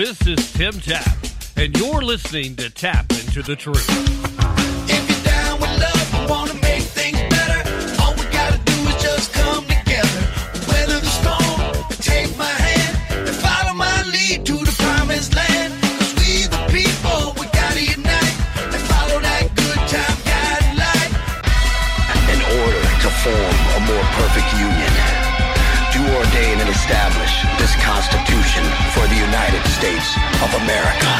This is Tim Tap, and you're listening to Tap into the Truth. Of America.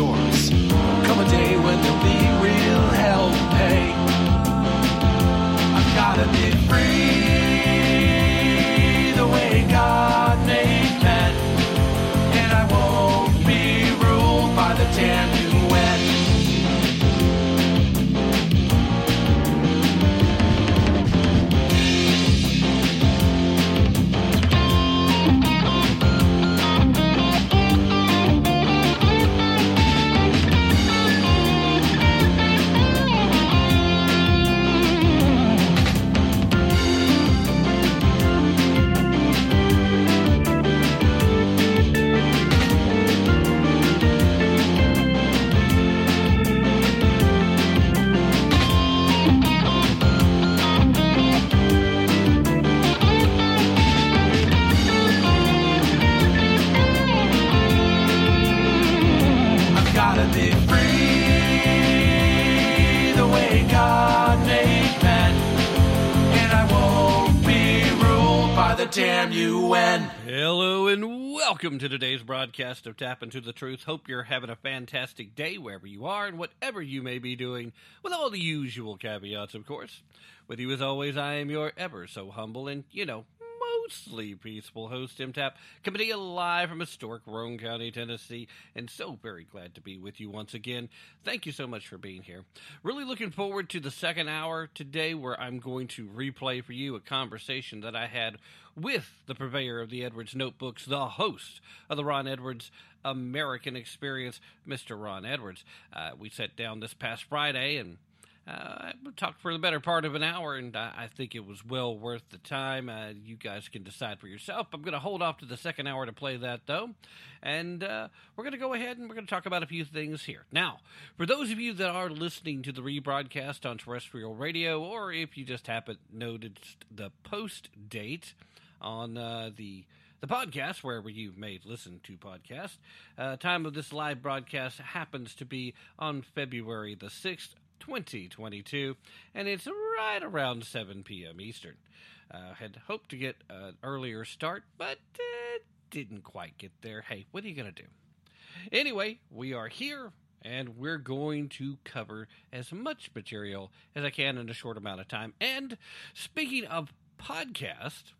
shores. Come a day when there'll be real hell to pay. I've gotta be free damn UN. Hello and welcome to today's broadcast of Tap into the Truth. Hope you're having a fantastic day wherever you are and whatever you may be doing, with all the usual caveats, of course. With you as always, I am your ever so humble and, you know, mostly peaceful host, Tim Tap, coming to you live from historic Roane County, Tennessee, and so very glad to be with you once again. Thank you so much for being here. Really looking forward to the second hour today, where I'm going to replay for you a conversation that I had with the purveyor of the Edwards Notebooks, the host of the Ron Edwards American Experience, Mr. Ron Edwards. Uh, we sat down this past Friday and uh, talked for the better part of an hour, and I, I think it was well worth the time. Uh, you guys can decide for yourself. I'm going to hold off to the second hour to play that, though. And uh, we're going to go ahead and we're going to talk about a few things here. Now, for those of you that are listening to the rebroadcast on terrestrial radio, or if you just happen noticed the post date on uh, the the podcast, wherever you may listen to podcasts. Uh, time of this live broadcast happens to be on February the 6th, 2022, and it's right around 7 p.m. Eastern. Uh, had hoped to get an earlier start, but uh, didn't quite get there. Hey, what are you going to do? Anyway, we are here and we're going to cover as much material as I can in a short amount of time. And speaking of podcast,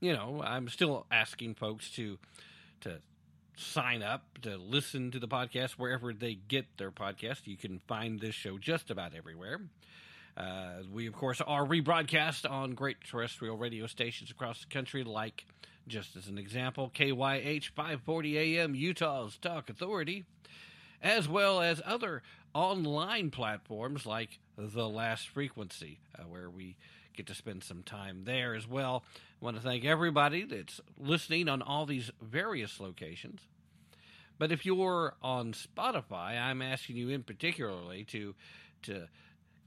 you know, I'm still asking folks to to sign up to listen to the podcast wherever they get their podcast. You can find this show just about everywhere. Uh, we, of course, are rebroadcast on great terrestrial radio stations across the country, like, just as an example, KYH 540 AM, Utah's Talk Authority, as well as other online platforms like The Last Frequency, uh, where we get to spend some time there as well. I want to thank everybody that's listening on all these various locations. But if you're on Spotify, I'm asking you in particularly to to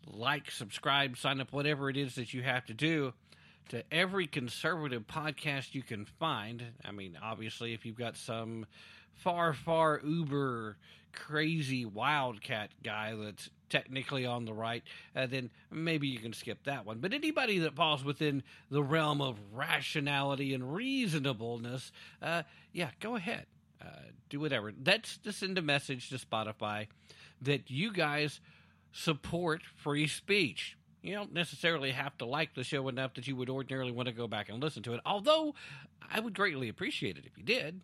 like, subscribe, sign up, whatever it is that you have to do to every conservative podcast you can find. I mean, obviously, if you've got some far, far uber crazy wildcat guy that's technically on the right, uh, then maybe you can skip that one. But anybody that falls within the realm of rationality and reasonableness, uh, yeah, go ahead. Uh, do whatever. That's to send a message to Spotify that you guys support free speech. You don't necessarily have to like the show enough that you would ordinarily want to go back and listen to it, although I would greatly appreciate it if you did.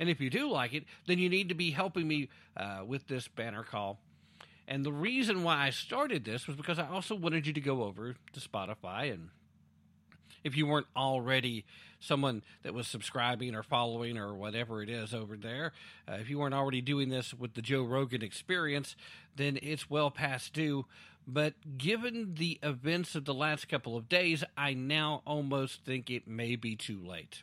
And if you do like it, then you need to be helping me uh, with this banner call. And the reason why I started this was because I also wanted you to go over to Spotify and if you weren't already someone that was subscribing or following or whatever it is over there, uh, if you weren't already doing this with the Joe Rogan experience, then it's well past due. But given the events of the last couple of days, I now almost think it may be too late.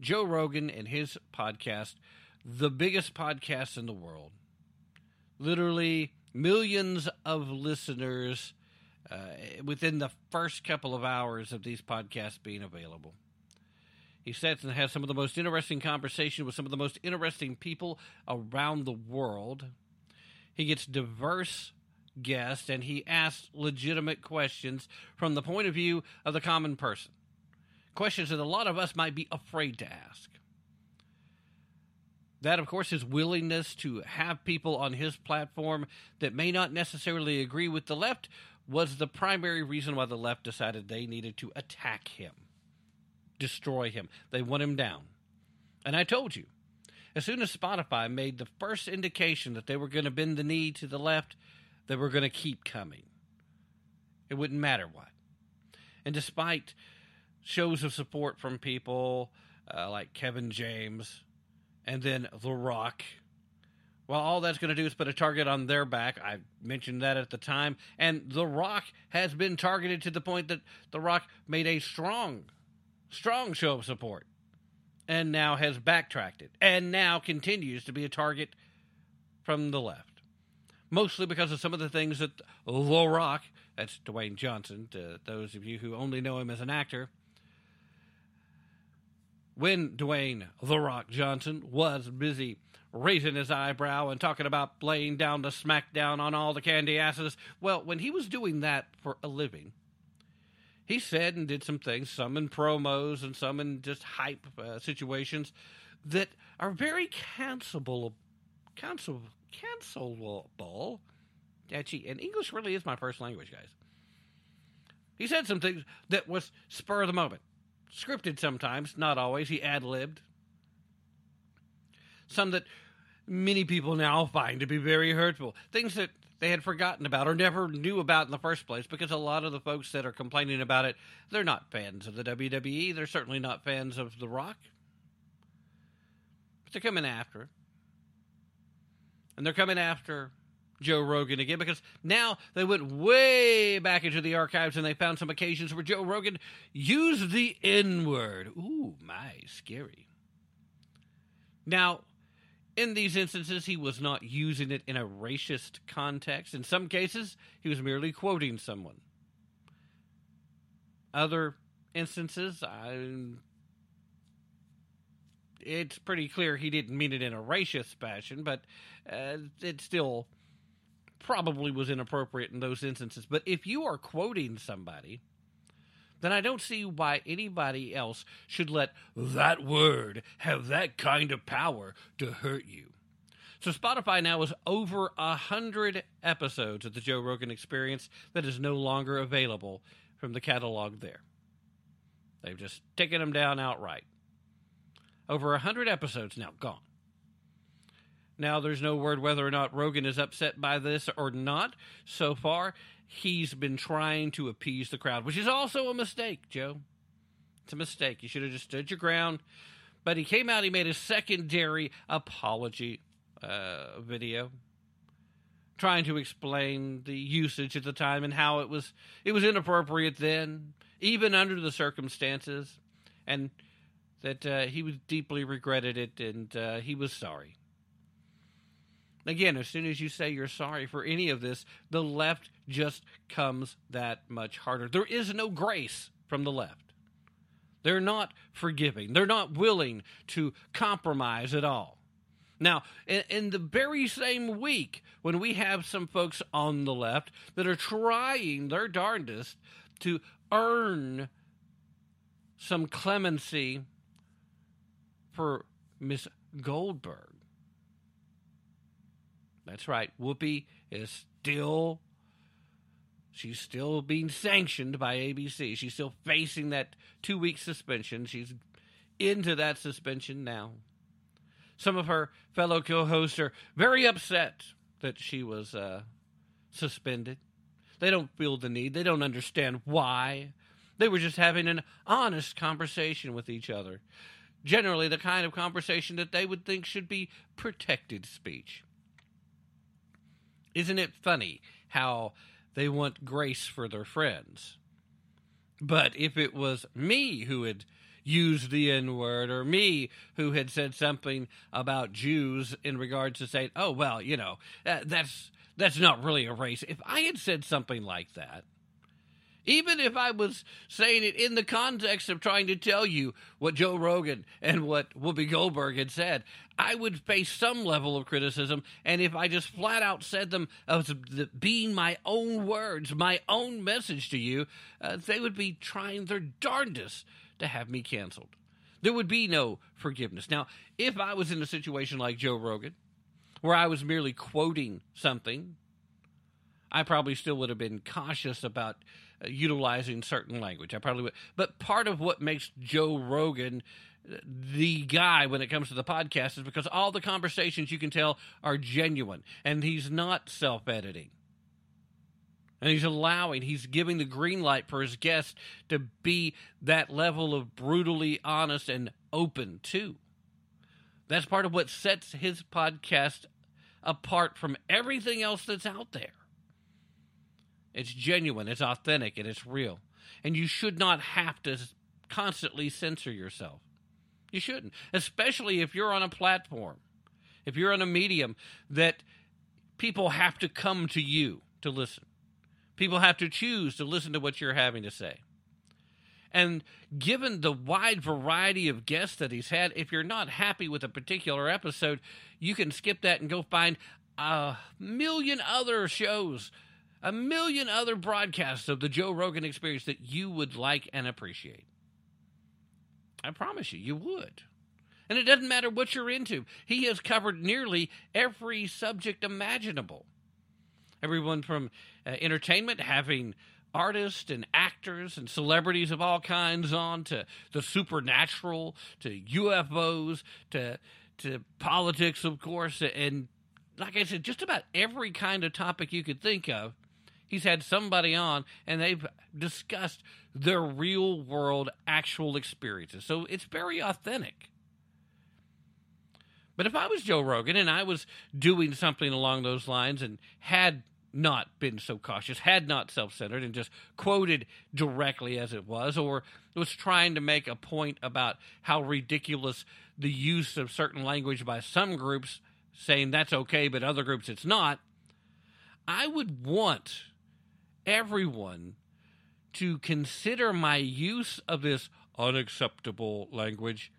Joe Rogan and his podcast, the biggest podcast in the world, literally millions of listeners uh, within the first couple of hours of these podcasts being available. He sits and has some of the most interesting conversation with some of the most interesting people around the world. He gets diverse guests and he asks legitimate questions from the point of view of the common person. Questions that a lot of us might be afraid to ask. That, of course, his willingness to have people on his platform that may not necessarily agree with the left was the primary reason why the left decided they needed to attack him, destroy him. They want him down. And I told you, as soon as Spotify made the first indication that they were going to bend the knee to the left, they were going to keep coming. It wouldn't matter what. And despite shows of support from people uh, like Kevin James and then The Rock well, all that's going to do is put a target on their back. I mentioned that at the time. And The Rock has been targeted to the point that The Rock made a strong, strong show of support and now has backtracked it and now continues to be a target from the left. Mostly because of some of the things that The Rock, that's Dwayne Johnson, to those of you who only know him as an actor, when Dwayne The Rock Johnson was busy raising his eyebrow and talking about laying down the smackdown on all the candy asses. Well, when he was doing that for a living, he said and did some things, some in promos and some in just hype uh, situations, that are very cancelable. Cancel, cancelable. Actually, and English really is my first language, guys. He said some things that was spur of the moment, scripted sometimes, not always. He ad libbed. Some that many people now find to be very hurtful. Things that they had forgotten about or never knew about in the first place because a lot of the folks that are complaining about it, they're not fans of the WWE. They're certainly not fans of The Rock. But they're coming after. And they're coming after Joe Rogan again because now they went way back into the archives and they found some occasions where Joe Rogan used the N word. Ooh, my, scary. Now, in these instances, he was not using it in a racist context. In some cases, he was merely quoting someone. Other instances, I, it's pretty clear he didn't mean it in a racist fashion, but uh, it's still probably was inappropriate in those instances. But if you are quoting somebody, then I don't see why anybody else should let that word have that kind of power to hurt you. So Spotify now has over a hundred episodes of the Joe Rogan Experience that is no longer available from the catalog there. They've just taken them down outright. Over a hundred episodes now gone. Now, there's no word whether or not Rogan is upset by this or not. So far, he's been trying to appease the crowd, which is also a mistake, Joe. It's a mistake. You should have just stood your ground. But he came out, he made a secondary apology uh, video trying to explain the usage at the time and how it was it was inappropriate then, even under the circumstances, and that uh, he was deeply regretted it and uh, he was sorry. Again, as soon as you say you're sorry for any of this, the left just comes that much harder. There is no grace from the left. They're not forgiving. They're not willing to compromise at all. Now, in, the very same week, when we have some folks on the left that are trying their darndest to earn some clemency for Miss Goldberg, that's right. Whoopi is still she's still being sanctioned by ABC. She's still facing that 2-week suspension. She's into that suspension now. Some of her fellow co-hosts are very upset that she was uh, suspended. They don't feel the need. They don't understand why. They were just having an honest conversation with each other. Generally, the kind of conversation that they would think should be protected speech. Isn't it funny how they want grace for their friends? But if it was me who had used the N word or me who had said something about Jews in regards to saying, oh, well, you know, that's, that's not really a race. If I had said something like that, even if I was saying it in the context of trying to tell you what Joe Rogan and what Whoopi Goldberg had said, I would face some level of criticism. And if I just flat out said them as being my own words, my own message to you, uh, they would be trying their darndest to have me canceled. There would be no forgiveness. Now, if I was in a situation like Joe Rogan, where I was merely quoting something, I probably still would have been cautious about utilizing certain language. I probably would. But part of what makes Joe Rogan the guy when it comes to the podcast is because all the conversations you can tell are genuine and he's not self editing. And he's allowing, he's giving the green light for his guests to be that level of brutally honest and open too. That's part of what sets his podcast apart from everything else that's out there. It's genuine, it's authentic, and it's real. And you should not have to constantly censor yourself. You shouldn't, especially if you're on a platform, if you're on a medium that people have to come to you to listen. People have to choose to listen to what you're having to say. And given the wide variety of guests that he's had, if you're not happy with a particular episode, you can skip that and go find a million other shows a million other broadcasts of the Joe Rogan experience that you would like and appreciate. I promise you, you would. And it doesn't matter what you're into, he has covered nearly every subject imaginable. Everyone from uh, entertainment, having artists and actors and celebrities of all kinds on to the supernatural to UFOs to to politics of course and like I said just about every kind of topic you could think of he's had somebody on and they've discussed their real world actual experiences. So it's very authentic. But if I was Joe Rogan and I was doing something along those lines and had not been so cautious, had not self centered, and just quoted directly as it was, or was trying to make a point about how ridiculous the use of certain language by some groups, saying that's okay, but other groups it's not, I would want everyone to consider my use of this unacceptable language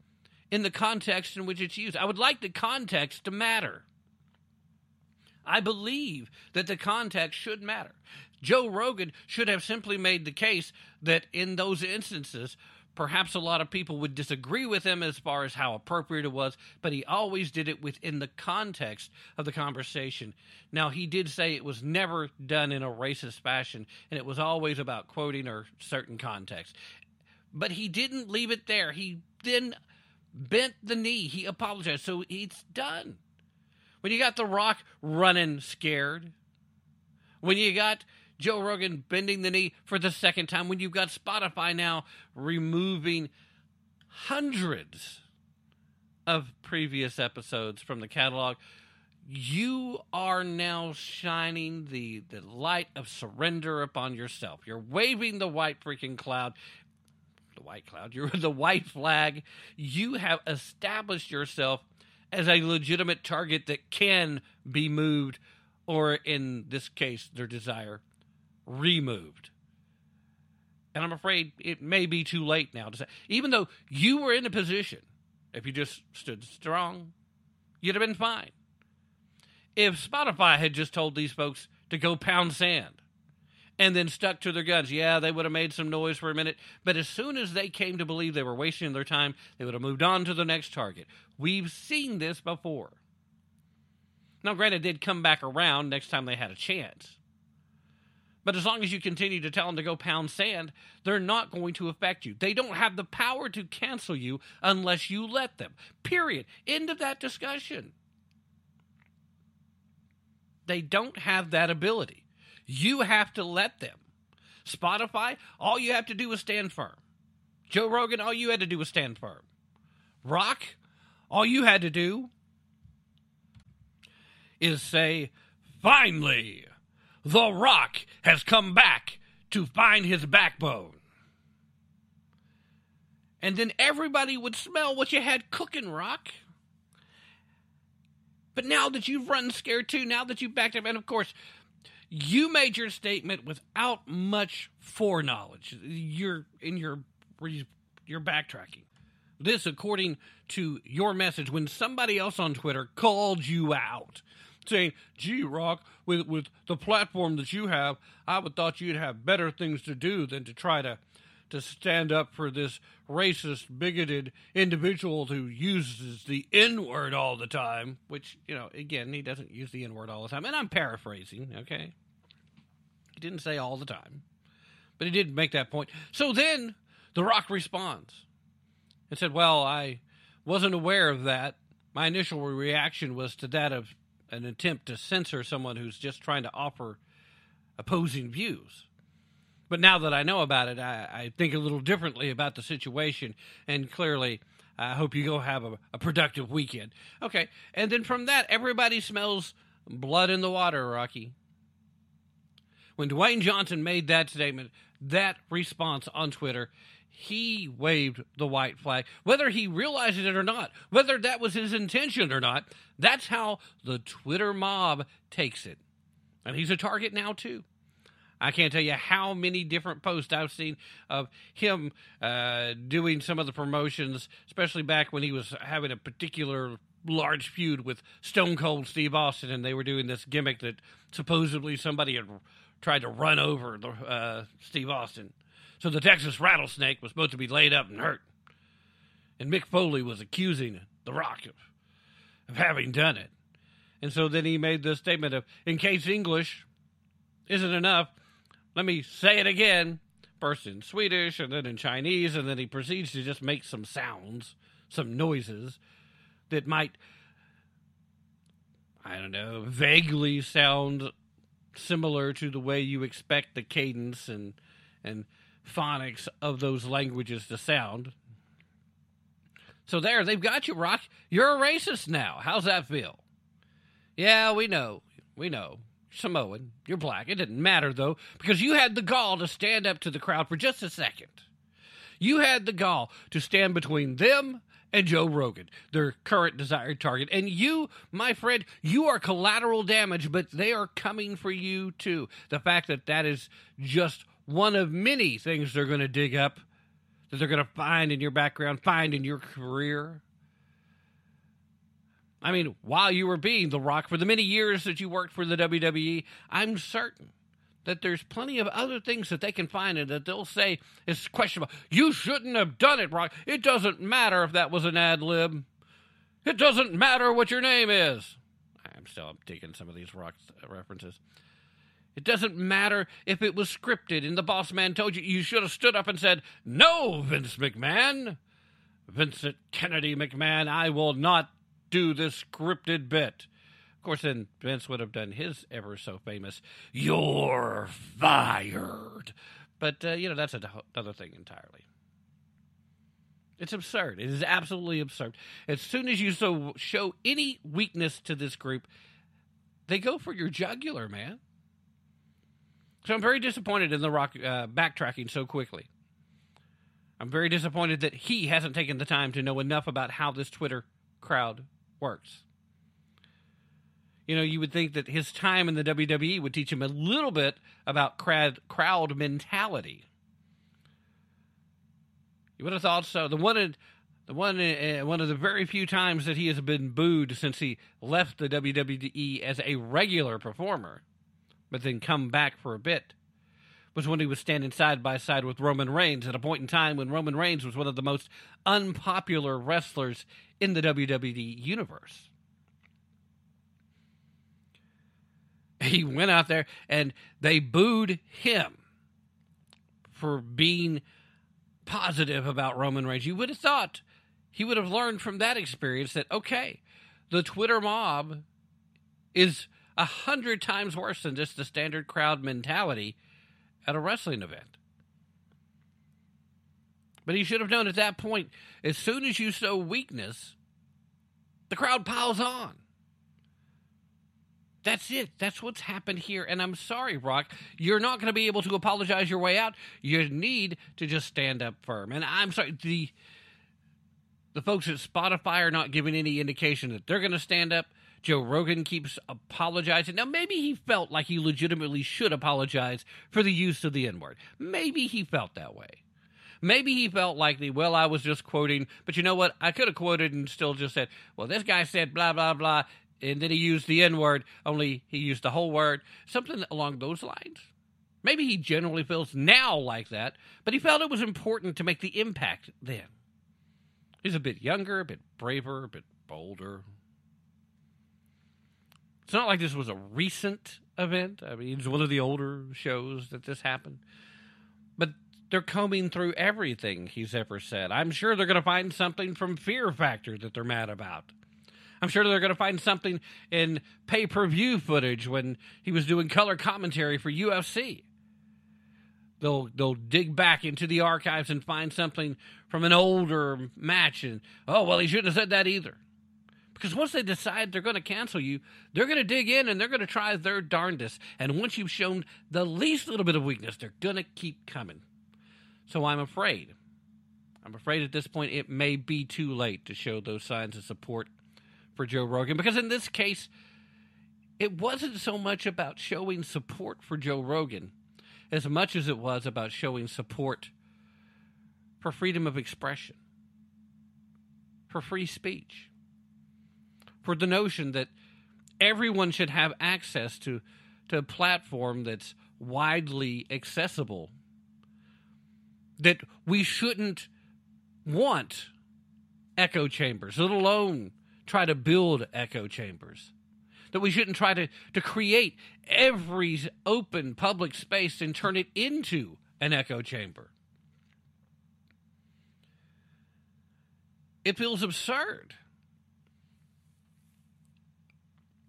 in the context in which it's used. I would like the context to matter. I believe that the context should matter. Joe Rogan should have simply made the case that in those instances, perhaps a lot of people would disagree with him as far as how appropriate it was, but he always did it within the context of the conversation. Now, he did say it was never done in a racist fashion, and it was always about quoting or certain context. But he didn't leave it there. He then bent the knee. He apologized. So it's done. When you got The Rock running scared, when you got Joe Rogan bending the knee for the second time, when you've got Spotify now removing hundreds of previous episodes from the catalog, you are now shining the, the light of surrender upon yourself. You're waving the white freaking cloud the white cloud, you're the white flag. You have established yourself as a legitimate target that can be moved, or in this case, their desire, removed. And I'm afraid it may be too late now to say, even though you were in a position, if you just stood strong, you'd have been fine. If Spotify had just told these folks to go pound sand, and then stuck to their guns. Yeah, they would have made some noise for a minute, but as soon as they came to believe they were wasting their time, they would have moved on to the next target. We've seen this before. Now, granted, they'd come back around next time they had a chance. But as long as you continue to tell them to go pound sand, they're not going to affect you. They don't have the power to cancel you unless you let them. Period. End of that discussion. They don't have that ability. You have to let them. Spotify, all you have to do is stand firm. Joe Rogan, all you had to do was stand firm. Rock, all you had to do is say, finally, The Rock has come back to find his backbone. And then everybody would smell what you had cooking, Rock. But now that you've run scared too, now that you've backed up, and of course, you made your statement without much foreknowledge. You're in your you're backtracking. This, according to your message, when somebody else on Twitter called you out, saying, "Gee, Rock, with with the platform that you have, I would thought you'd have better things to do than to try to." To stand up for this racist, bigoted individual who uses the N word all the time, which, you know, again, he doesn't use the N word all the time. And I'm paraphrasing, okay? He didn't say all the time, but he did make that point. So then The Rock responds and said, Well, I wasn't aware of that. My initial reaction was to that of an attempt to censor someone who's just trying to offer opposing views. But now that I know about it, I, I think a little differently about the situation, and clearly, I hope you go have a, a productive weekend. Okay, and then from that, everybody smells blood in the water, Rocky. When Dwayne Johnson made that statement, that response on Twitter, he waved the white flag. Whether he realized it or not, whether that was his intention or not, that's how the Twitter mob takes it. And he's a target now, too. I can't tell you how many different posts I've seen of him uh, doing some of the promotions, especially back when he was having a particular large feud with Stone Cold Steve Austin, and they were doing this gimmick that supposedly somebody had tried to run over uh, Steve Austin. So the Texas rattlesnake was supposed to be laid up and hurt. And Mick Foley was accusing The Rock of, of having done it. And so then he made the statement of, in case English isn't enough, let me say it again. First in Swedish and then in Chinese, and then he proceeds to just make some sounds, some noises that might, I don't know, vaguely sound similar to the way you expect the cadence and and phonics of those languages to sound. So there, they've got you, Rock. You're a racist now. How's that feel? Yeah, we know. We know. Samoan. You're black. It didn't matter, though, because you had the gall to stand up to the crowd for just a second. You had the gall to stand between them and Joe Rogan, their current desired target. And you, my friend, you are collateral damage, but they are coming for you too. The fact that that is just one of many things they're going to dig up, that they're going to find in your background, find in your career. I mean, while you were being The Rock for the many years that you worked for the WWE, I'm certain that there's plenty of other things that they can find and that they'll say is questionable. You shouldn't have done it, Rock. It doesn't matter if that was an ad lib. It doesn't matter what your name is. I'm still taking some of these rock references. It doesn't matter if it was scripted and the boss man told you you should have stood up and said, No, Vince McMahon. Vincent Kennedy McMahon, I will not do this scripted bit. Of course, then Vince would have done his ever so famous, You're fired. But, uh, you know, that's another thing entirely. It's absurd. It is absolutely absurd. As soon as you so show any weakness to this group, they go for your jugular, man. So I'm very disappointed in the Rock uh, backtracking so quickly. I'm very disappointed that he hasn't taken the time to know enough about how this Twitter crowd works. You know, you would think that his time in the WWE would teach him a little bit about crowd crowd mentality. You would have thought so. The one, the one, uh, one of the very few times that he has been booed since he left the WWE as a regular performer, but then come back for a bit, was when he was standing side by side with Roman Reigns at a point in time when Roman Reigns was one of the most unpopular wrestlers in the WWE universe. He went out there and they booed him for being positive about Roman Reigns. You would have thought he would have learned from that experience that, okay, the Twitter mob is a hundred times worse than just the standard crowd mentality at a wrestling event. But he should have known at that point, as soon as you show weakness, the crowd piles on. That's it. That's what's happened here. And I'm sorry, Rock. You're not going to be able to apologize your way out. You need to just stand up firm. And I'm sorry, the the folks at Spotify are not giving any indication that they're going to stand up. Joe Rogan keeps apologizing. Now, maybe he felt like he legitimately should apologize for the use of the N word. Maybe he felt that way. Maybe he felt like the, well, I was just quoting, but you know what? I could have quoted and still just said, well, this guy said blah, blah, blah and then he used the N word, only he used the whole word, something along those lines. Maybe he generally feels now like that, but he felt it was important to make the impact then. He's a bit younger, a bit braver, a bit bolder. It's not like this was a recent event. I mean, it's one of the older shows that this happened. But they're combing through everything he's ever said. I'm sure they're going to find something from Fear Factor that they're mad about. I'm sure they're going to find something in pay per view footage when he was doing color commentary for UFC. They'll they'll dig back into the archives and find something from an older match, and oh well, he shouldn't have said that either. Because once they decide they're going to cancel you, they're going to dig in and they're going to try their darndest. And once you've shown the least little bit of weakness, they're going to keep coming. So I'm afraid. I'm afraid at this point it may be too late to show those signs of support for Joe Rogan because in this case, it wasn't so much about showing support for Joe Rogan as much as it was about showing support for freedom of expression, for free speech, for the notion that everyone should have access to, to a platform that's widely accessible, that we shouldn't want echo chambers, let alone try to build echo chambers. That we shouldn't try to, to create every open public space and turn it into an echo chamber. It feels absurd.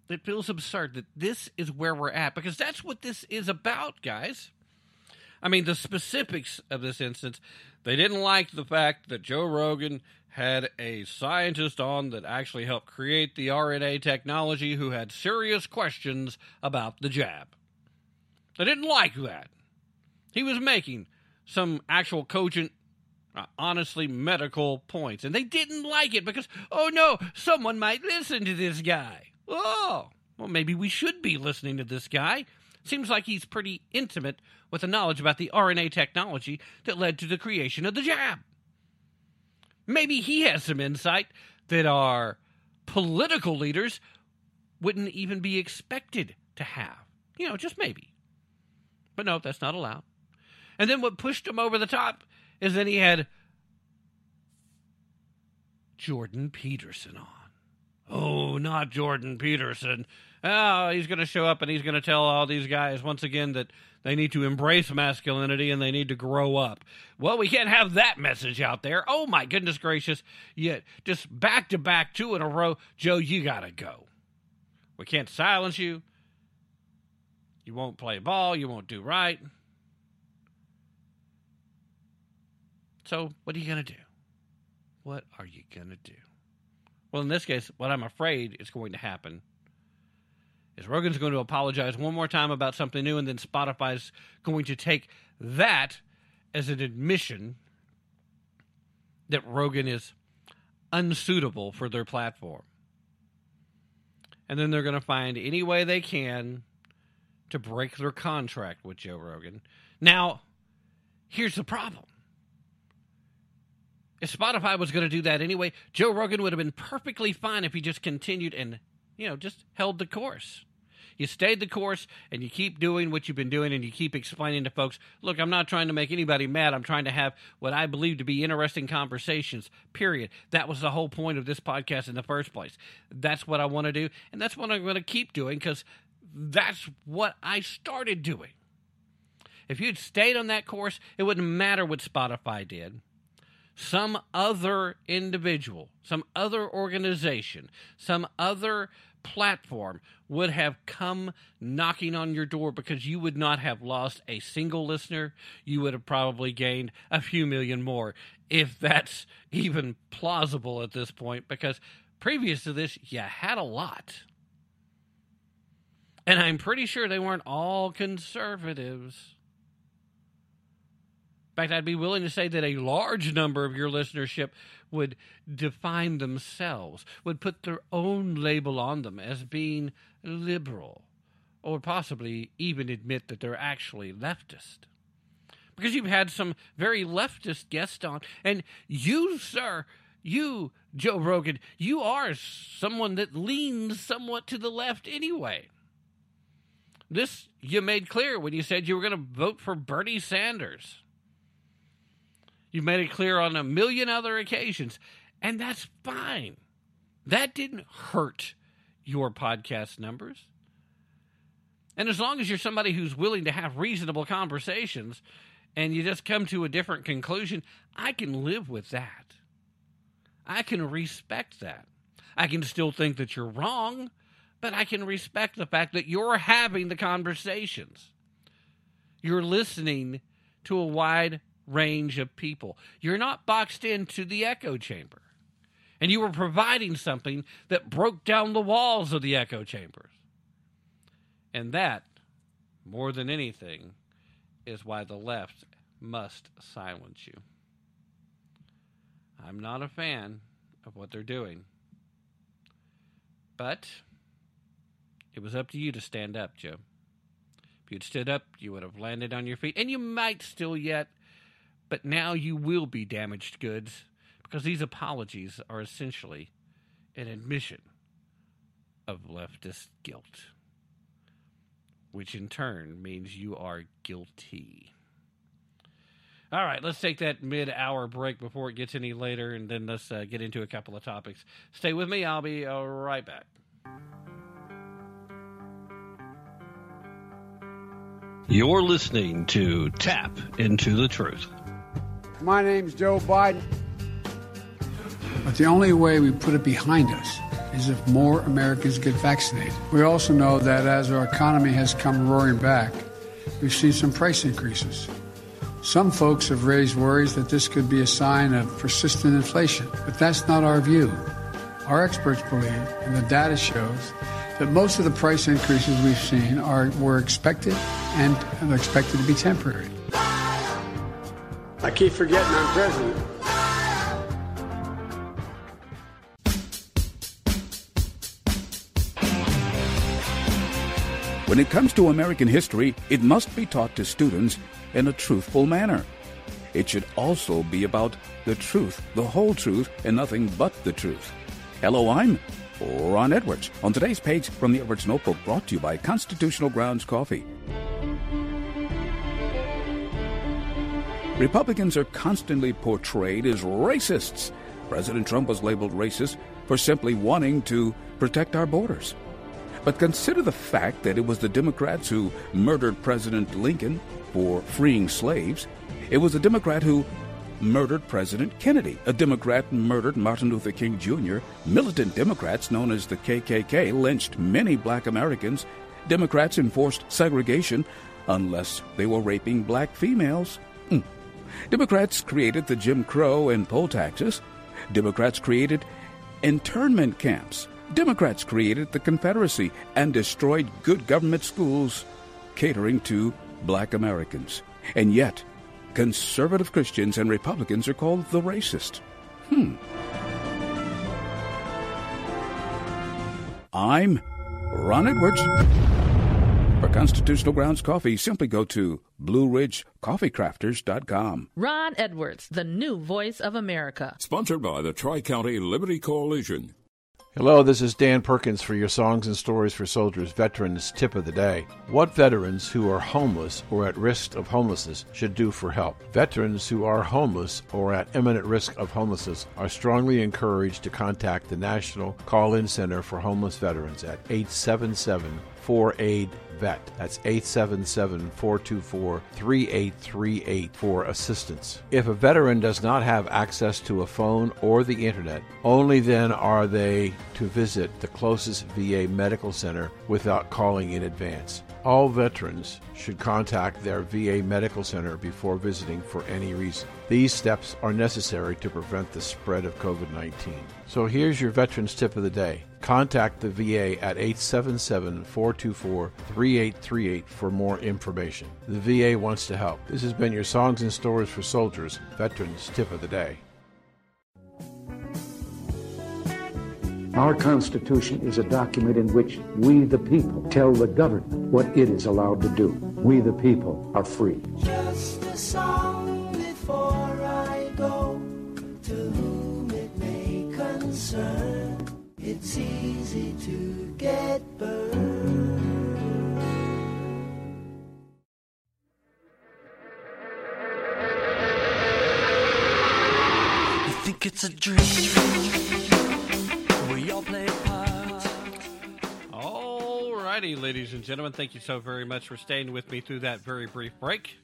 It feels absurd that this is where we're at because that's what this is about, guys. I mean, the specifics of this instance, they didn't like the fact that Joe Rogan had a scientist on that actually helped create the RNA technology who had serious questions about the jab. They didn't like that. He was making some actual cogent, uh, honestly medical points, and they didn't like it because, oh no, someone might listen to this guy. Oh, well, maybe we should be listening to this guy. Seems like he's pretty intimate with the knowledge about the RNA technology that led to the creation of the jab maybe he has some insight that our political leaders wouldn't even be expected to have. You know, just maybe. But no, that's not allowed. And then what pushed him over the top is then he had Jordan Peterson on. Oh, not Jordan Peterson. Oh, he's going to show up and he's going to tell all these guys once again that they need to embrace masculinity and they need to grow up. Well, we can't have that message out there. Oh, my goodness gracious. Yet, just back to back, two in a row. Joe, you got to go. We can't silence you. You won't play ball. You won't do right. So, what are you going to do? What are you going to do? Well, in this case, what I'm afraid is going to happen is Rogan's going to apologize one more time about something new, and then Spotify's going to take that as an admission that Rogan is unsuitable for their platform. And then they're going to find any way they can to break their contract with Joe Rogan. Now, here's the problem. If Spotify was going to do that anyway, Joe Rogan would have been perfectly fine if he just continued and, you know, just held the course. You stayed the course and you keep doing what you've been doing and you keep explaining to folks, look, I'm not trying to make anybody mad. I'm trying to have what I believe to be interesting conversations, period. That was the whole point of this podcast in the first place. That's what I want to do. And that's what I'm going to keep doing because that's what I started doing. If you'd stayed on that course, it wouldn't matter what Spotify did some other individual, some other organization, some other platform would have come knocking on your door because you would not have lost a single listener. You would have probably gained a few million more, if that's even plausible at this point, because previous to this, you had a lot. And I'm pretty sure they weren't all conservatives. In fact, I'd be willing to say that a large number of your listenership would define themselves, would put their own label on them as being liberal, or possibly even admit that they're actually leftist. Because you've had some very leftist guests on, and you, sir, you, Joe Rogan, you are someone that leans somewhat to the left anyway. This you made clear when you said you were going to vote for Bernie Sanders. You've made it clear on a million other occasions, and that's fine. That didn't hurt your podcast numbers. And as long as you're somebody who's willing to have reasonable conversations and you just come to a different conclusion, I can live with that. I can respect that. I can still think that you're wrong, but I can respect the fact that you're having the conversations. You're listening to a wide range of people. You're not boxed into the echo chamber. And you were providing something that broke down the walls of the echo chambers. And that, more than anything, is why the left must silence you. I'm not a fan of what they're doing. But it was up to you to stand up, Joe. If you'd stood up, you would have landed on your feet, and you might still yet but now you will be damaged goods because these apologies are essentially an admission of leftist guilt, which in turn means you are guilty. All right, let's take that mid hour break before it gets any later, and then let's uh, get into a couple of topics. Stay with me, I'll be uh, right back. You're listening to Tap into the Truth. My name's Joe Biden. But the only way we put it behind us is if more Americans get vaccinated. We also know that as our economy has come roaring back, we've seen some price increases. Some folks have raised worries that this could be a sign of persistent inflation, but that's not our view. Our experts believe, and the data shows, that most of the price increases we've seen are were expected and are expected to be temporary. Keep forgetting I'm president. When it comes to American history, it must be taught to students in a truthful manner. It should also be about the truth, the whole truth, and nothing but the truth. Hello, I'm Ron Edwards. On today's page from the Edwards Notebook, brought to you by Constitutional Grounds Coffee. Republicans are constantly portrayed as racists. President Trump was labeled racist for simply wanting to protect our borders. But consider the fact that it was the Democrats who murdered President Lincoln for freeing slaves. It was a Democrat who murdered President Kennedy. A Democrat murdered Martin Luther King Jr. Militant Democrats, known as the KKK, lynched many black Americans. Democrats enforced segregation unless they were raping black females. Democrats created the Jim Crow and poll taxes. Democrats created internment camps. Democrats created the Confederacy and destroyed good government schools catering to black Americans. And yet, conservative Christians and Republicans are called the racist. Hmm. I'm Ron Edwards. For Constitutional Grounds Coffee, simply go to BlueRidgeCoffeeCrafters.com. Ron Edwards, the new voice of America. Sponsored by the Tri County Liberty Coalition. Hello, this is Dan Perkins for your Songs and Stories for Soldiers Veterans Tip of the Day. What veterans who are homeless or at risk of homelessness should do for help? Veterans who are homeless or at imminent risk of homelessness are strongly encouraged to contact the National Call In Center for Homeless Veterans at 877 4 aid vet. That's 877-424-3838 for assistance. If a veteran does not have access to a phone or the internet only then are they to visit the closest va medical center without calling in advance all veterans should contact their VA medical center before visiting for any reason. These steps are necessary to prevent the spread of COVID 19. So here's your Veterans Tip of the Day. Contact the VA at 877 424 3838 for more information. The VA wants to help. This has been your Songs and Stories for Soldiers Veterans Tip of the Day. Our Constitution is a document in which we, the people, tell the government what it is allowed to do. We, the people, are free. Just a song before I go to whom it may concern. It's easy to get burned. You think it's a dream? Alrighty, ladies and gentlemen, thank you so very much for staying with me through that very brief break.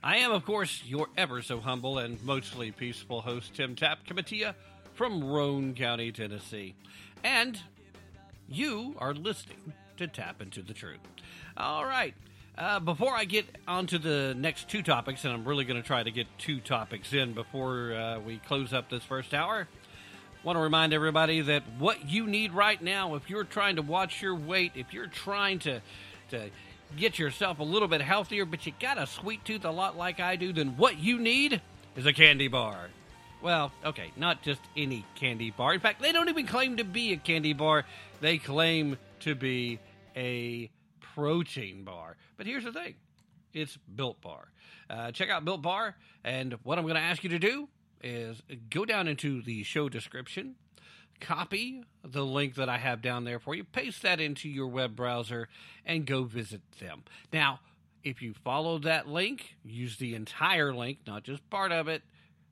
I am, of course, your ever so humble and mostly peaceful host, Tim to you from Roane County, Tennessee. And you are listening to Tap Into the Truth. All right. Uh, before I get onto the next two topics, and I'm really going to try to get two topics in before uh, we close up this first hour, want to remind everybody that what you need right now, if you're trying to watch your weight, if you're trying to to get yourself a little bit healthier, but you got a sweet tooth a lot like I do, then what you need is a candy bar. Well, okay, not just any candy bar. In fact, they don't even claim to be a candy bar. They claim to be a protein bar. But here's the thing it's Built Bar. Uh, check out Built Bar, and what I'm going to ask you to do is go down into the show description, copy the link that I have down there for you, paste that into your web browser, and go visit them. Now, if you follow that link, use the entire link, not just part of it.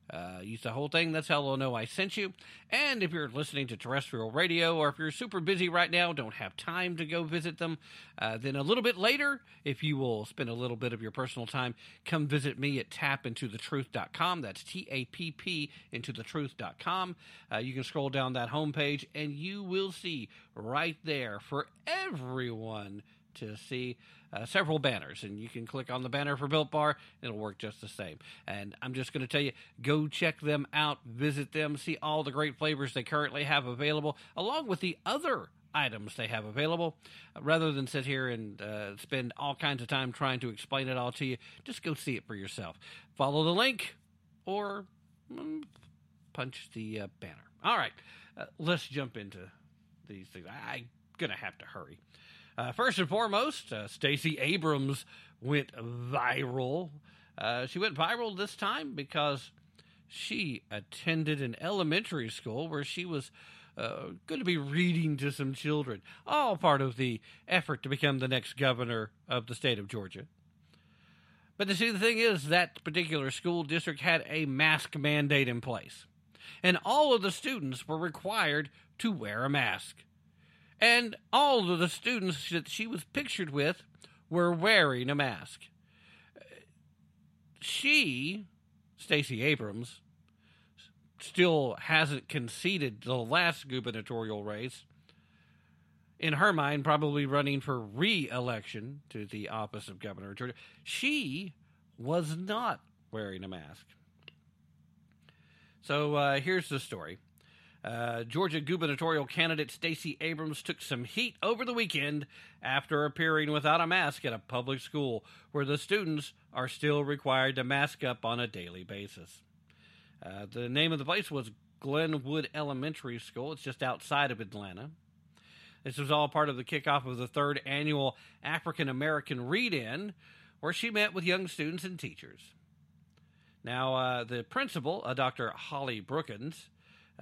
Uh, use the whole thing. That's how they'll know I sent you. And if you're listening to terrestrial radio, or if you're super busy right now, don't have time to go visit them, uh, then a little bit later, if you will spend a little bit of your personal time, come visit me at tapintothetruth.com. That's T A P P into the truth.com. Uh, you can scroll down that homepage, and you will see right there for everyone to see uh, several banners, and you can click on the banner for Built Bar. It'll work just the same. And I'm just going to tell you, go check them out, visit them, see all the great flavors they currently have available, along with the other items they have available. Rather than sit here and uh, spend all kinds of time trying to explain it all to you, just go see it for yourself. Follow the link, or mm, punch the uh, banner. All right, uh, let's jump into these things. I'm gonna have to hurry. Uh, first and foremost, uh, Stacey Abrams went viral. Uh, she went viral this time because she attended an elementary school where she was uh, going to be reading to some children. All part of the effort to become the next governor of the state of Georgia. But you see, the thing is, that particular school district had a mask mandate in place, and all of the students were required to wear a mask. And all of the students that she was pictured with were wearing a mask. She, Stacey Abrams, still hasn't conceded the last gubernatorial race. In her mind, probably running for re election to the office of governor of Georgia. She was not wearing a mask. So uh, here's the story. Uh, Georgia gubernatorial candidate Stacey Abrams took some heat over the weekend after appearing without a mask at a public school where the students are still required to mask up on a daily basis. Uh, the name of the place was Glenwood Elementary School. It's just outside of Atlanta. This was all part of the kickoff of the third annual African American Read In, where she met with young students and teachers. Now, uh, the principal, uh, Dr. Holly Brookins,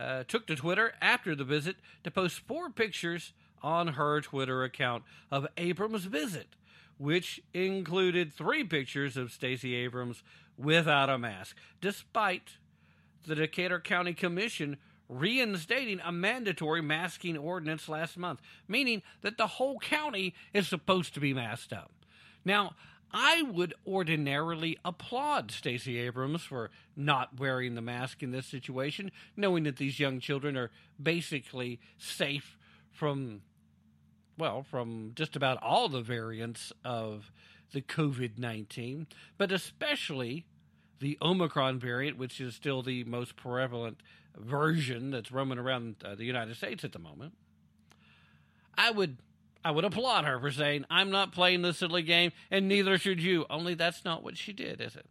uh, took to Twitter after the visit to post four pictures on her Twitter account of Abrams' visit, which included three pictures of Stacey Abrams without a mask, despite the Decatur County Commission reinstating a mandatory masking ordinance last month, meaning that the whole county is supposed to be masked up. Now, I would ordinarily applaud Stacey Abrams for not wearing the mask in this situation, knowing that these young children are basically safe from, well, from just about all the variants of the COVID 19, but especially the Omicron variant, which is still the most prevalent version that's roaming around uh, the United States at the moment. I would I would applaud her for saying, I'm not playing this silly game, and neither should you. Only that's not what she did, is it?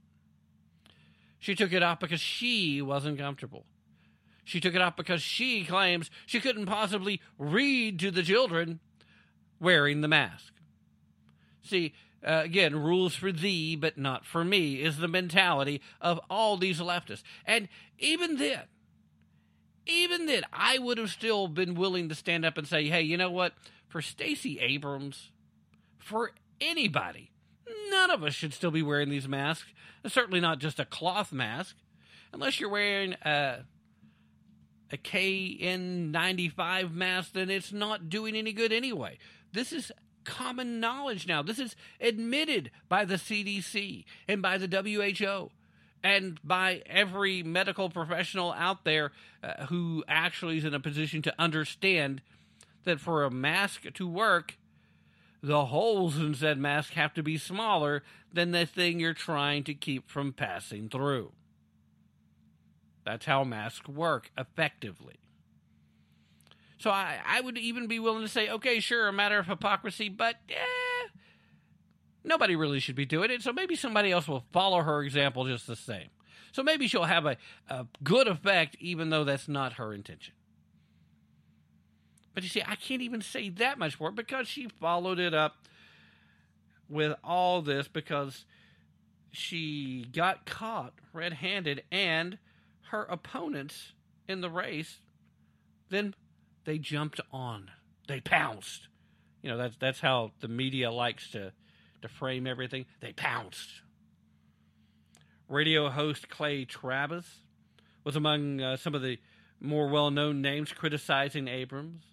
She took it off because she wasn't comfortable. She took it off because she claims she couldn't possibly read to the children wearing the mask. See, uh, again, rules for thee, but not for me, is the mentality of all these leftists. And even then, even then, I would have still been willing to stand up and say, hey, you know what? For Stacey Abrams, for anybody, none of us should still be wearing these masks. Certainly not just a cloth mask, unless you're wearing a, a KN95 mask, then it's not doing any good anyway. This is common knowledge now. This is admitted by the CDC and by the WHO and by every medical professional out there uh, who actually is in a position to understand that for a mask to work, the holes in said mask have to be smaller than the thing you're trying to keep from passing through. That's how masks work effectively. So I, I would even be willing to say, okay, sure, a matter of hypocrisy, but eh, nobody really should be doing it. So maybe somebody else will follow her example just the same. So maybe she'll have a, a good effect, even though that's not her intention. But you see, I can't even say that much it because she followed it up with all this because she got caught red handed and her opponents in the race then they jumped on. They pounced. You know, that's that's how the media likes to to frame everything. They pounced. Radio host Clay Travis was among uh, some of the more well-known names criticizing Abrams,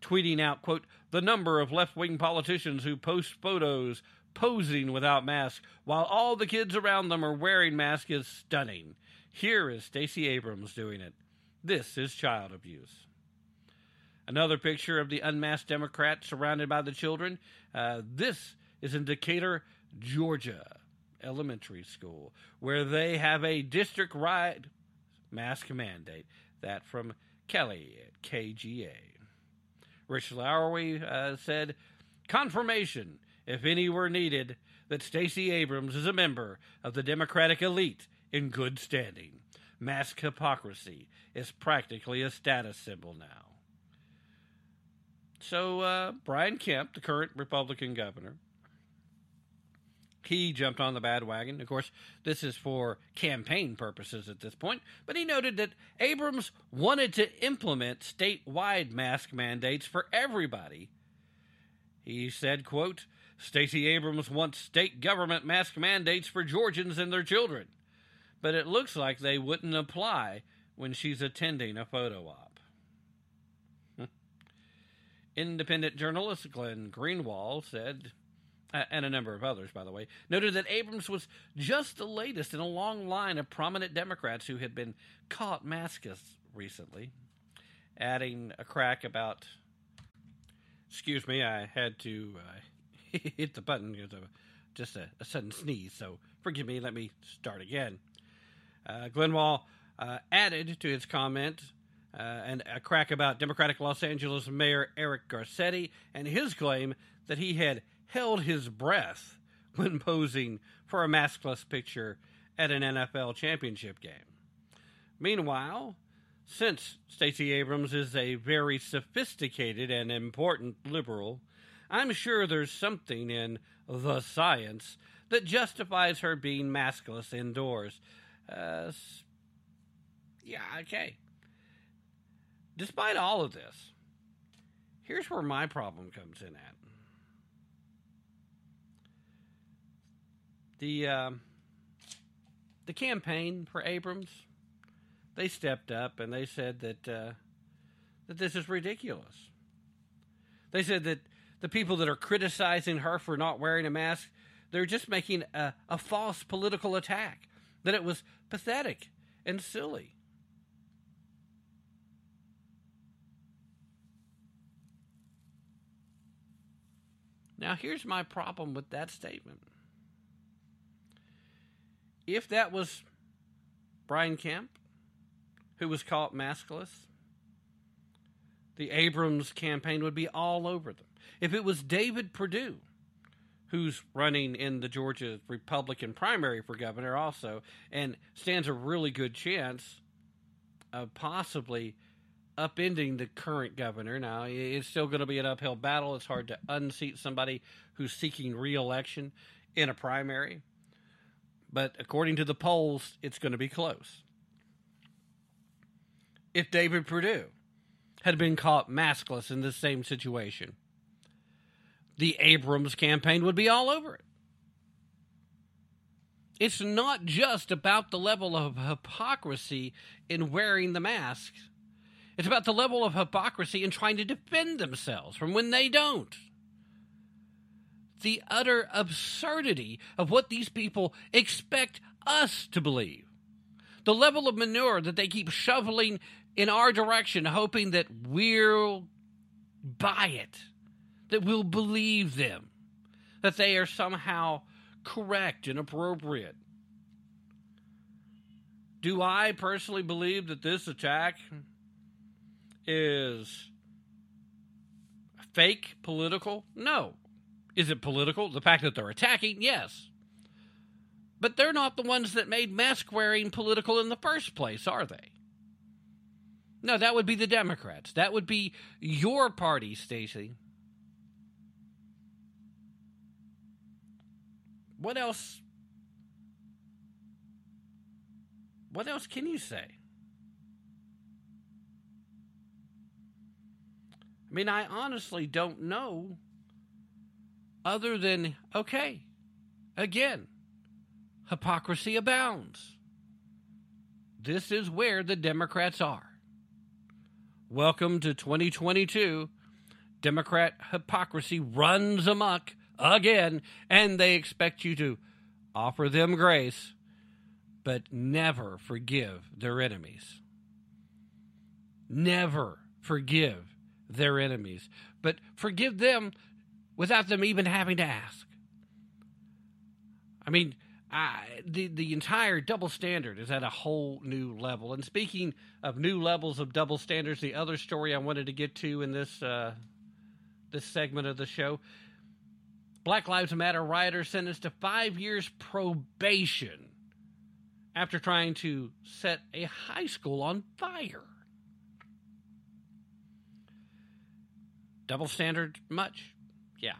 tweeting out, quote, "The number of left-wing politicians who post photos posing without masks while all the kids around them are wearing masks is stunning. Here is Stacey Abrams doing it. This is child abuse." Another picture of the unmasked Democrat surrounded by the children. Uh, this is in Decatur, Georgia Elementary School, where they have a district wide mask mandate. That from Kelly at KGA. Rich Lowry uh, said, confirmation, if any were needed, that Stacey Abrams is a member of the Democratic elite in good standing. Mask hypocrisy is practically a status symbol now. So, uh, Brian Kemp, the current Republican governor, he jumped on the bandwagon. Of course, this is for campaign purposes at this point, but he noted that Abrams wanted to implement statewide mask mandates for everybody. He said, quote, Stacey Abrams wants state government mask mandates for Georgians and their children, but it looks like they wouldn't apply when she's attending a photo op. Independent journalist Glenn Greenwald said, and a number of others, by the way, noted that Abrams was just the latest in a long line of prominent Democrats who had been caught maskless recently, adding a crack about. Excuse me, I had to uh, hit the button because of just a, a, sudden sneeze, so forgive me. Let me start again. Uh, Greenwald uh, added to his comment uh, and a crack about Democratic Los Angeles Mayor Eric Garcetti and his claim that he had held his breath when posing for a maskless picture at an NFL championship game. Meanwhile, since Stacey Abrams is a very sophisticated and important liberal, I'm sure there's something in the science that justifies her being maskless indoors. Uh, yeah, okay. Despite all of this, here's where my problem comes in at. The uh, the campaign for Abrams, they stepped up and they said that uh, that this is ridiculous. They said that the people that are criticizing her for not wearing a mask, they're just making a, a false political attack. That it was pathetic and silly. Now, here's my problem with that statement. If that was Brian Kemp, who was caught maskless, the Abrams campaign would be all over them. If it was David Perdue, who's running in the Georgia Republican primary for governor also, and stands a really good chance of possibly upending the current governor. Now, it's still going to be an uphill battle. It's hard to unseat somebody who's seeking reelection in a primary. But according to the polls, it's going to be close. If David Perdue had been caught maskless in this same situation, the Abrams campaign would be all over it. It's not just about the level of hypocrisy in wearing the mask. It's about the level of hypocrisy in trying to defend themselves from when they don't. The utter absurdity of what these people expect us to believe. The level of manure that they keep shoveling in our direction, hoping that we'll buy it that we'll believe them, that they are somehow correct and appropriate. Do I personally believe that this attack is fake political? No. Is it political? The fact that they're attacking? Yes. But they're not the ones that made mask wearing political in the first place, are they? No, that would be the Democrats. That would be your party, Stacey. what else? What else can you say? I mean, I honestly don't know other than, okay, again, hypocrisy abounds. This is where the Democrats are. Welcome to 2022. Democrat hypocrisy runs amok again, and they expect you to offer them grace, but never forgive their enemies. Never forgive their enemies, but forgive them without them even having to ask. I mean, I, the the entire double standard is at a whole new level. And speaking of new levels of double standards, the other story I wanted to get to in this uh, this segment of the show Black Lives Matter rioter sentenced to five years probation after trying to set a high school on fire. Double standard much? Yeah.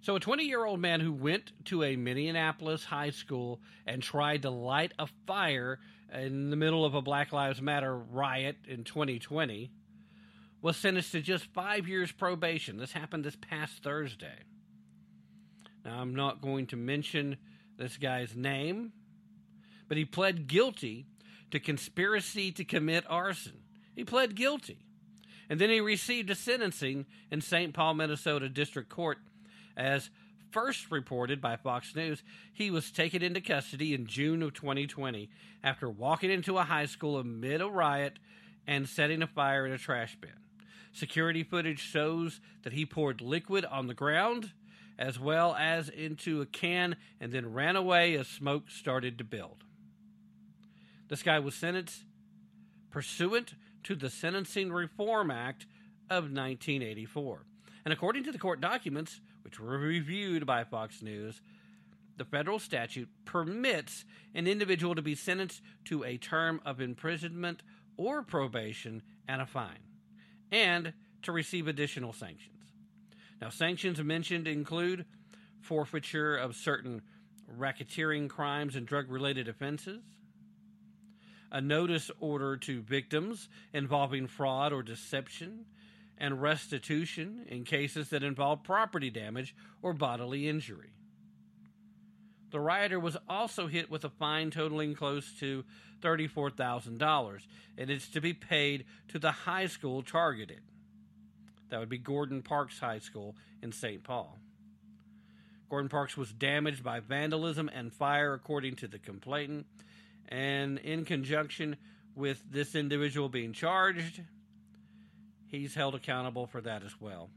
So, a 20 year old man who went to a Minneapolis high school and tried to light a fire in the middle of a Black Lives Matter riot in 2020 was sentenced to just five years probation. This happened this past Thursday. Now, I'm not going to mention this guy's name, but he pled guilty to conspiracy to commit arson. He pled guilty. And then he received a sentencing in St. Paul, Minnesota District Court. As first reported by Fox News, he was taken into custody in June of 2020 after walking into a high school amid a riot and setting a fire in a trash bin. Security footage shows that he poured liquid on the ground as well as into a can and then ran away as smoke started to build. This guy was sentenced pursuant to the Sentencing Reform Act of 1984. And according to the court documents, which were reviewed by Fox News, the federal statute permits an individual to be sentenced to a term of imprisonment or probation and a fine, and to receive additional sanctions. Now, sanctions mentioned include forfeiture of certain racketeering crimes and drug related offenses, a notice order to victims involving fraud or deception, and restitution in cases that involve property damage or bodily injury. The rioter was also hit with a fine totaling close to $34,000, and it's to be paid to the high school targeted. That would be Gordon Parks High School in St. Paul. Gordon Parks was damaged by vandalism and fire, according to the complainant, and in conjunction with this individual being charged, he's held accountable for that as well.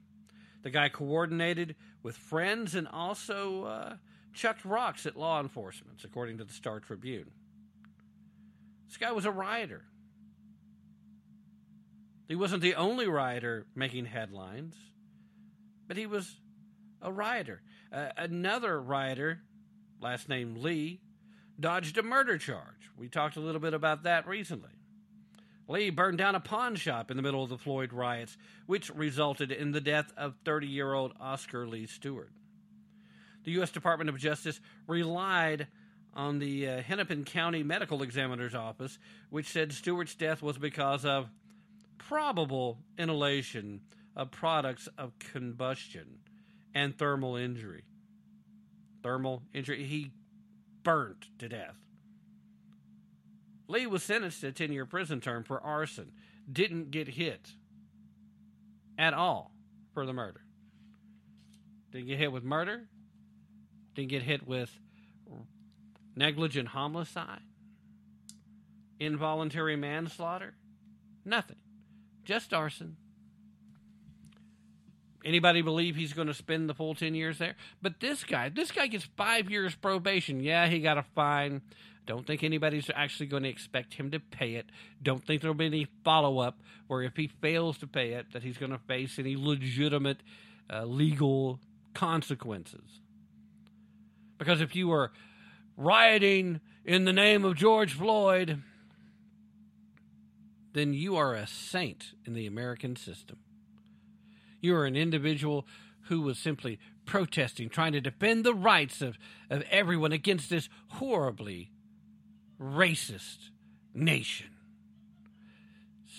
The guy coordinated with friends and also uh, chucked rocks at law enforcement, according to the Star Tribune. This guy was a rioter. He wasn't the only rioter making headlines, but he was a rioter. Uh, another rioter, last name Lee, dodged a murder charge. We talked a little bit about that recently. Lee burned down a pawn shop in the middle of the Floyd riots, which resulted in the death of 30 year old Oscar Lee Stewart. The U.S. Department of Justice relied on the uh, Hennepin County Medical Examiner's Office, which said Stewart's death was because of probable inhalation of products of combustion and thermal injury. Thermal injury. He burnt to death. Lee was sentenced to a 10 year prison term for arson. Didn't get hit at all for the murder. Didn't get hit with murder. Didn't get hit with negligent homicide, involuntary manslaughter. Nothing. Just arson. Anybody believe he's going to spend the full 10 years there? But this guy, this guy gets five years probation. Yeah, he got a fine. Don't think anybody's actually going to expect him to pay it. Don't think there'll be any follow up where if he fails to pay it, that he's going to face any legitimate uh, legal consequences. Because if you were rioting in the name of George Floyd, then you are a saint in the American system. You are an individual who was simply protesting, trying to defend the rights of, of everyone against this horribly racist nation.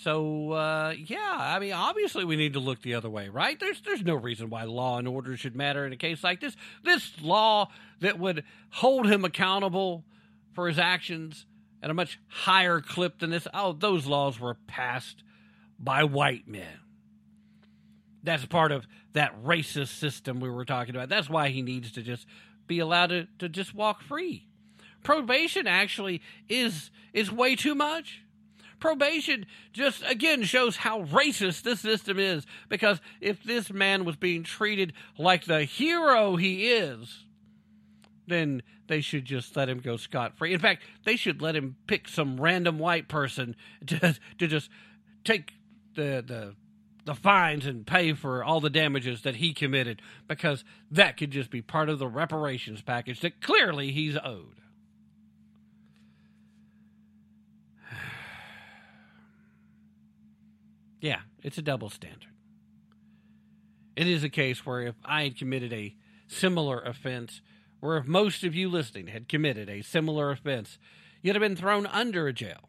So uh, yeah, I mean, obviously we need to look the other way, right? There's there's no reason why law and order should matter in a case like this. This law that would hold him accountable for his actions at a much higher clip than this. Oh, those laws were passed by white men. That's part of that racist system we were talking about. That's why he needs to just be allowed to, to just walk free. Probation actually is is way too much. Probation just again shows how racist this system is because if this man was being treated like the hero he is, then they should just let him go scot free. In fact, they should let him pick some random white person to to just take the the the fines and pay for all the damages that he committed because that could just be part of the reparations package that clearly he's owed. yeah, it's a double standard. It is a case where if I had committed a similar offense, or if most of you listening had committed a similar offense, you'd have been thrown under a jail.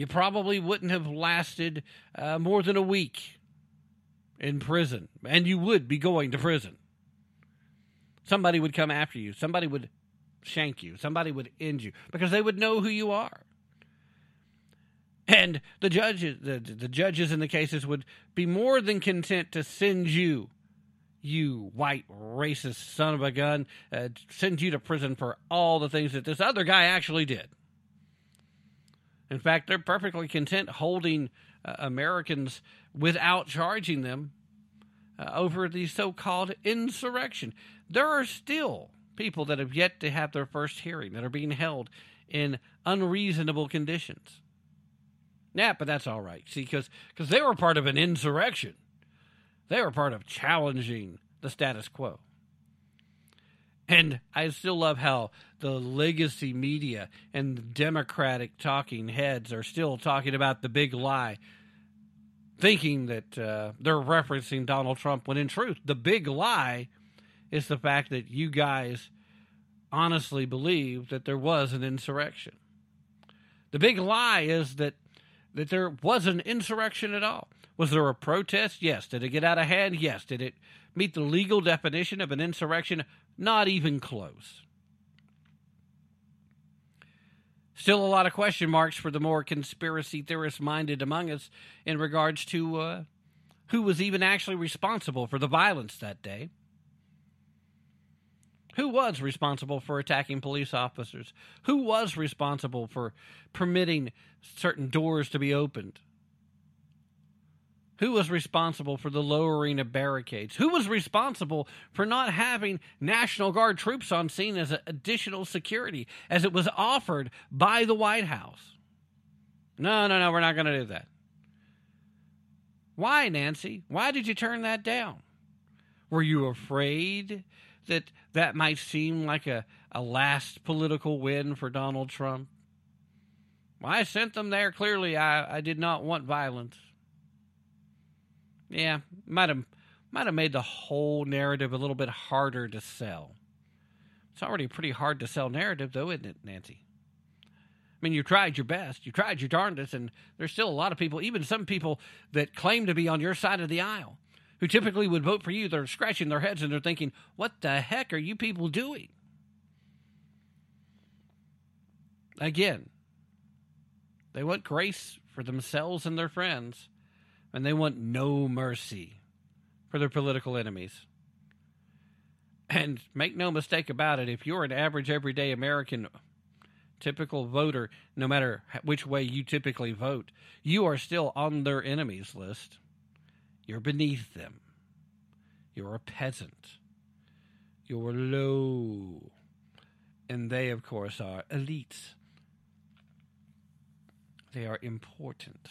You probably wouldn't have lasted uh, more than a week in prison, and you would be going to prison. Somebody would come after you. Somebody would shank you. Somebody would end you because they would know who you are. And the judges, the, the judges in the cases would be more than content to send you, you white racist son of a gun, uh, send you to prison for all the things that this other guy actually did. In fact, they're perfectly content holding uh, Americans without charging them uh, over the so called insurrection. There are still people that have yet to have their first hearing that are being held in unreasonable conditions. Yeah, but that's all right. See, because they were part of an insurrection, they were part of challenging the status quo. And I still love how the legacy media and the Democratic talking heads are still talking about the big lie, thinking that uh, they're referencing Donald Trump, when in truth, the big lie is the fact that you guys honestly believe that there was an insurrection. The big lie is that that there was an insurrection at all. Was there a protest? Yes. Did it get out of hand? Yes. Did it meet the legal definition of an insurrection? Not even close. Still a lot of question marks for the more conspiracy theorist minded among us in regards to uh, who was even actually responsible for the violence that day. Who was responsible for attacking police officers? Who was responsible for permitting certain doors to be opened? Who was responsible for the lowering of barricades? Who was responsible for not having National Guard troops on scene as additional security as it was offered by the White House? No, no, no, we're not going to do that. Why, Nancy? Why did you turn that down? Were you afraid that that might seem like a, a last political win for Donald Trump. I sent them there. Clearly, I, I did not want violence. Yeah, might have might have made the whole narrative a little bit harder to sell. It's already a pretty hard to sell narrative, though, isn't it, Nancy? I mean, you tried your best, you tried your darndest, and there's still a lot of people, even some people that claim to be on your side of the aisle, who typically would vote for you, they're scratching their heads and they're thinking, what the heck are you people doing? Again, they want grace for themselves and their friends, and they want no mercy for their political enemies. And make no mistake about it, if you're an average, everyday American, typical voter, no matter which way you typically vote, you are still on their enemies list. You're beneath them. You're a peasant. You're low. And they, of course, are elites. They are important.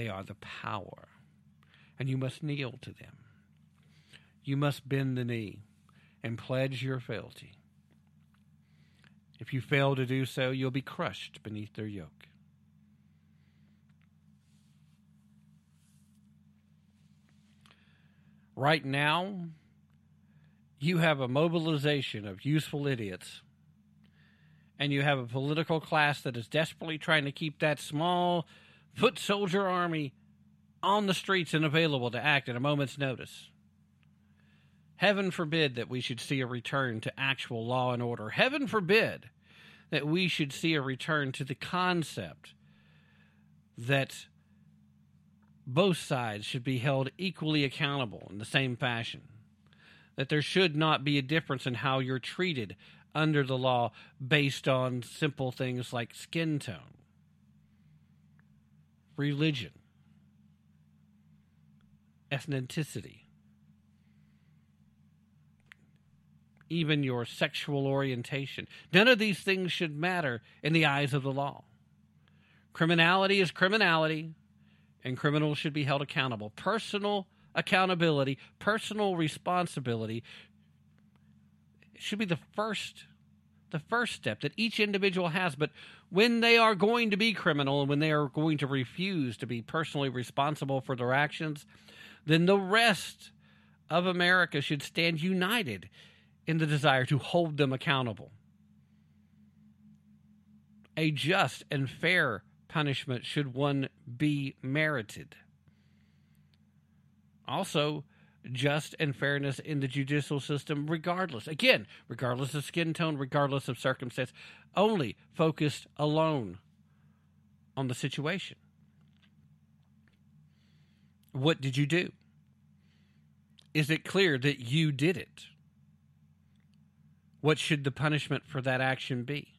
They are the power. And you must kneel to them. You must bend the knee and pledge your fealty. If you fail to do so, you'll be crushed beneath their yoke. right now, you have a mobilization of useful idiots, and you have a political class that is desperately trying to keep that small foot soldier army on the streets and available to act at a moment's notice. Heaven forbid that we should see a return to actual law and order. Heaven forbid that we should see a return to the concept that both sides should be held equally accountable in the same fashion. That there should not be a difference in how you're treated under the law based on simple things like skin tone, religion, ethnicity, even your sexual orientation. None of these things should matter in the eyes of the law. Criminality is criminality and criminals should be held accountable. Personal accountability, personal responsibility should be the first the first step that each individual has but when they are going to be criminal and when they are going to refuse to be personally responsible for their actions then the rest of America should stand united in the desire to hold them accountable. A just and fair punishment should one be merited. Also, just and fairness in the judicial system, regardless, again, regardless of skin tone, regardless of circumstance, only focused alone on the situation. What did you do? Is it clear that you did it? What should the punishment for that action be?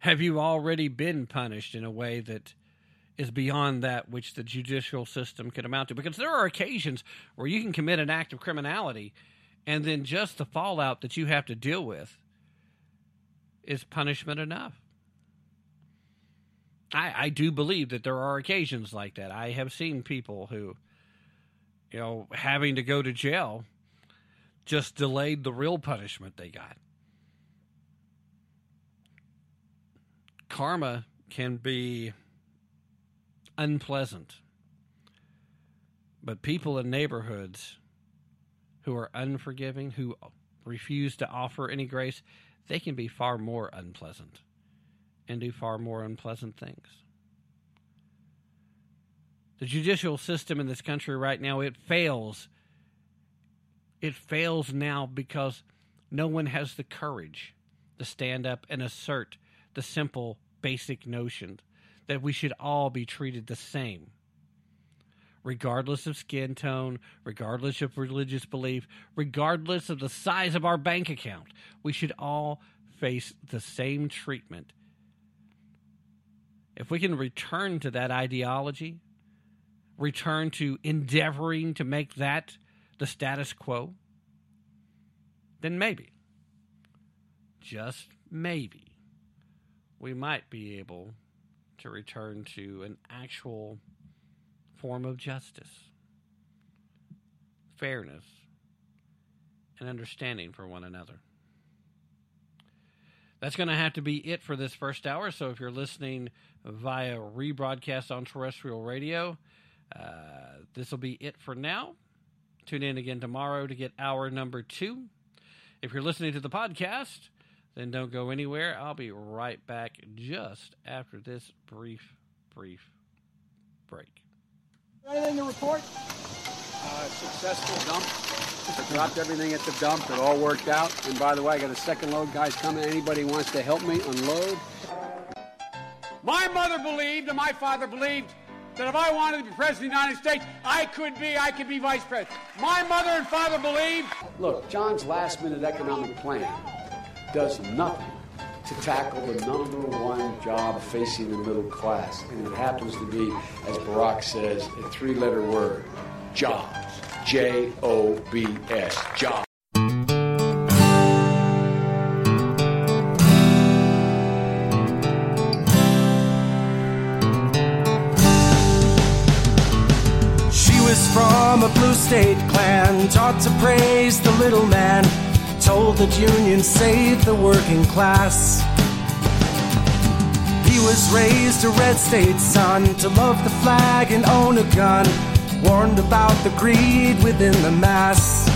Have you already been punished in a way that is beyond that which the judicial system can amount to? Because there are occasions where you can commit an act of criminality and then just the fallout that you have to deal with is punishment enough. I, I do believe that there are occasions like that. I have seen people who, you know, having to go to jail just delayed the real punishment they got. Karma can be unpleasant, but people in neighborhoods who are unforgiving, who refuse to offer any grace, they can be far more unpleasant and do far more unpleasant things. The judicial system in this country right now, it fails. It fails now because no one has the courage to stand up and assert the simple, basic notion that we should all be treated the same. Regardless of skin tone, regardless of religious belief, regardless of the size of our bank account, we should all face the same treatment if we can return to that ideology, return to endeavoring to make that the status quo, then maybe, just maybe, we might be able to return to an actual form of justice, fairness, and understanding for one another that's going to have to be it for this first hour. So if you're listening via rebroadcast on terrestrial radio, uh, this will be it for now. Tune in again tomorrow to get hour number two. If you're listening to the podcast, then don't go anywhere. I'll be right back just after this brief, brief break. Anything to report? Uh, successful dump. I dropped everything at the dump. It all worked out. And by the way, I got a second load guys coming. Anybody wants to help me unload? My mother believed and my father believed that if I wanted to be president of the United States, I could be, I could be vice president. My mother and father believed. Look, John's last minute economic plan does nothing to tackle the number one job facing the middle class. And it happens to be, as Barack says, a three letter word jobs. J O B S. Jobs. She was from a blue state clan, taught to praise the little man, told that unions saved the working class. He was raised a red state son to love the flag and own a gun, warned about the greed within the mass.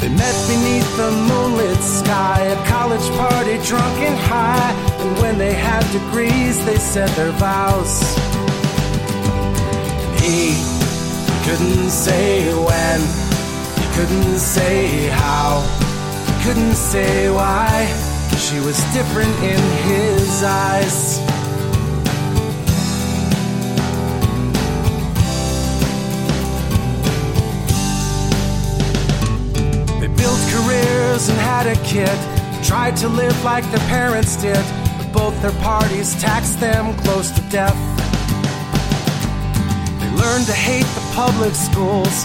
They met beneath the moonlit sky, a college party drunk and high, and when they had degrees, they said their vows. He couldn't say when, he couldn't say how, couldn't say why. She was different in his eyes. They built careers and had a kid, tried to live like their parents did, but both their parties taxed them close to death. They learned to hate the public schools,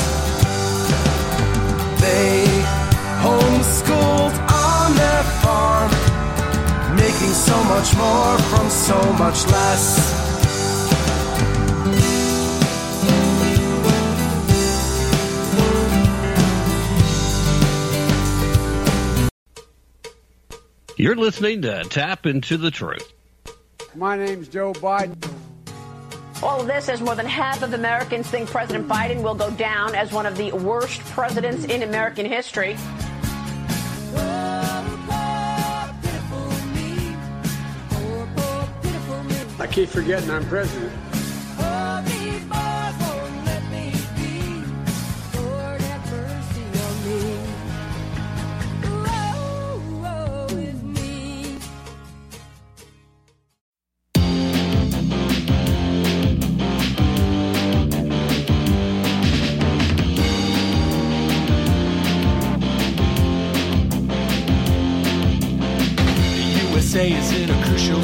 Much more from so much less. You're listening to Tap Into the Truth. My name's Joe Biden. All of this as more than half of Americans think President Biden will go down as one of the worst presidents in American history. I keep forgetting I'm president. Is in a crucial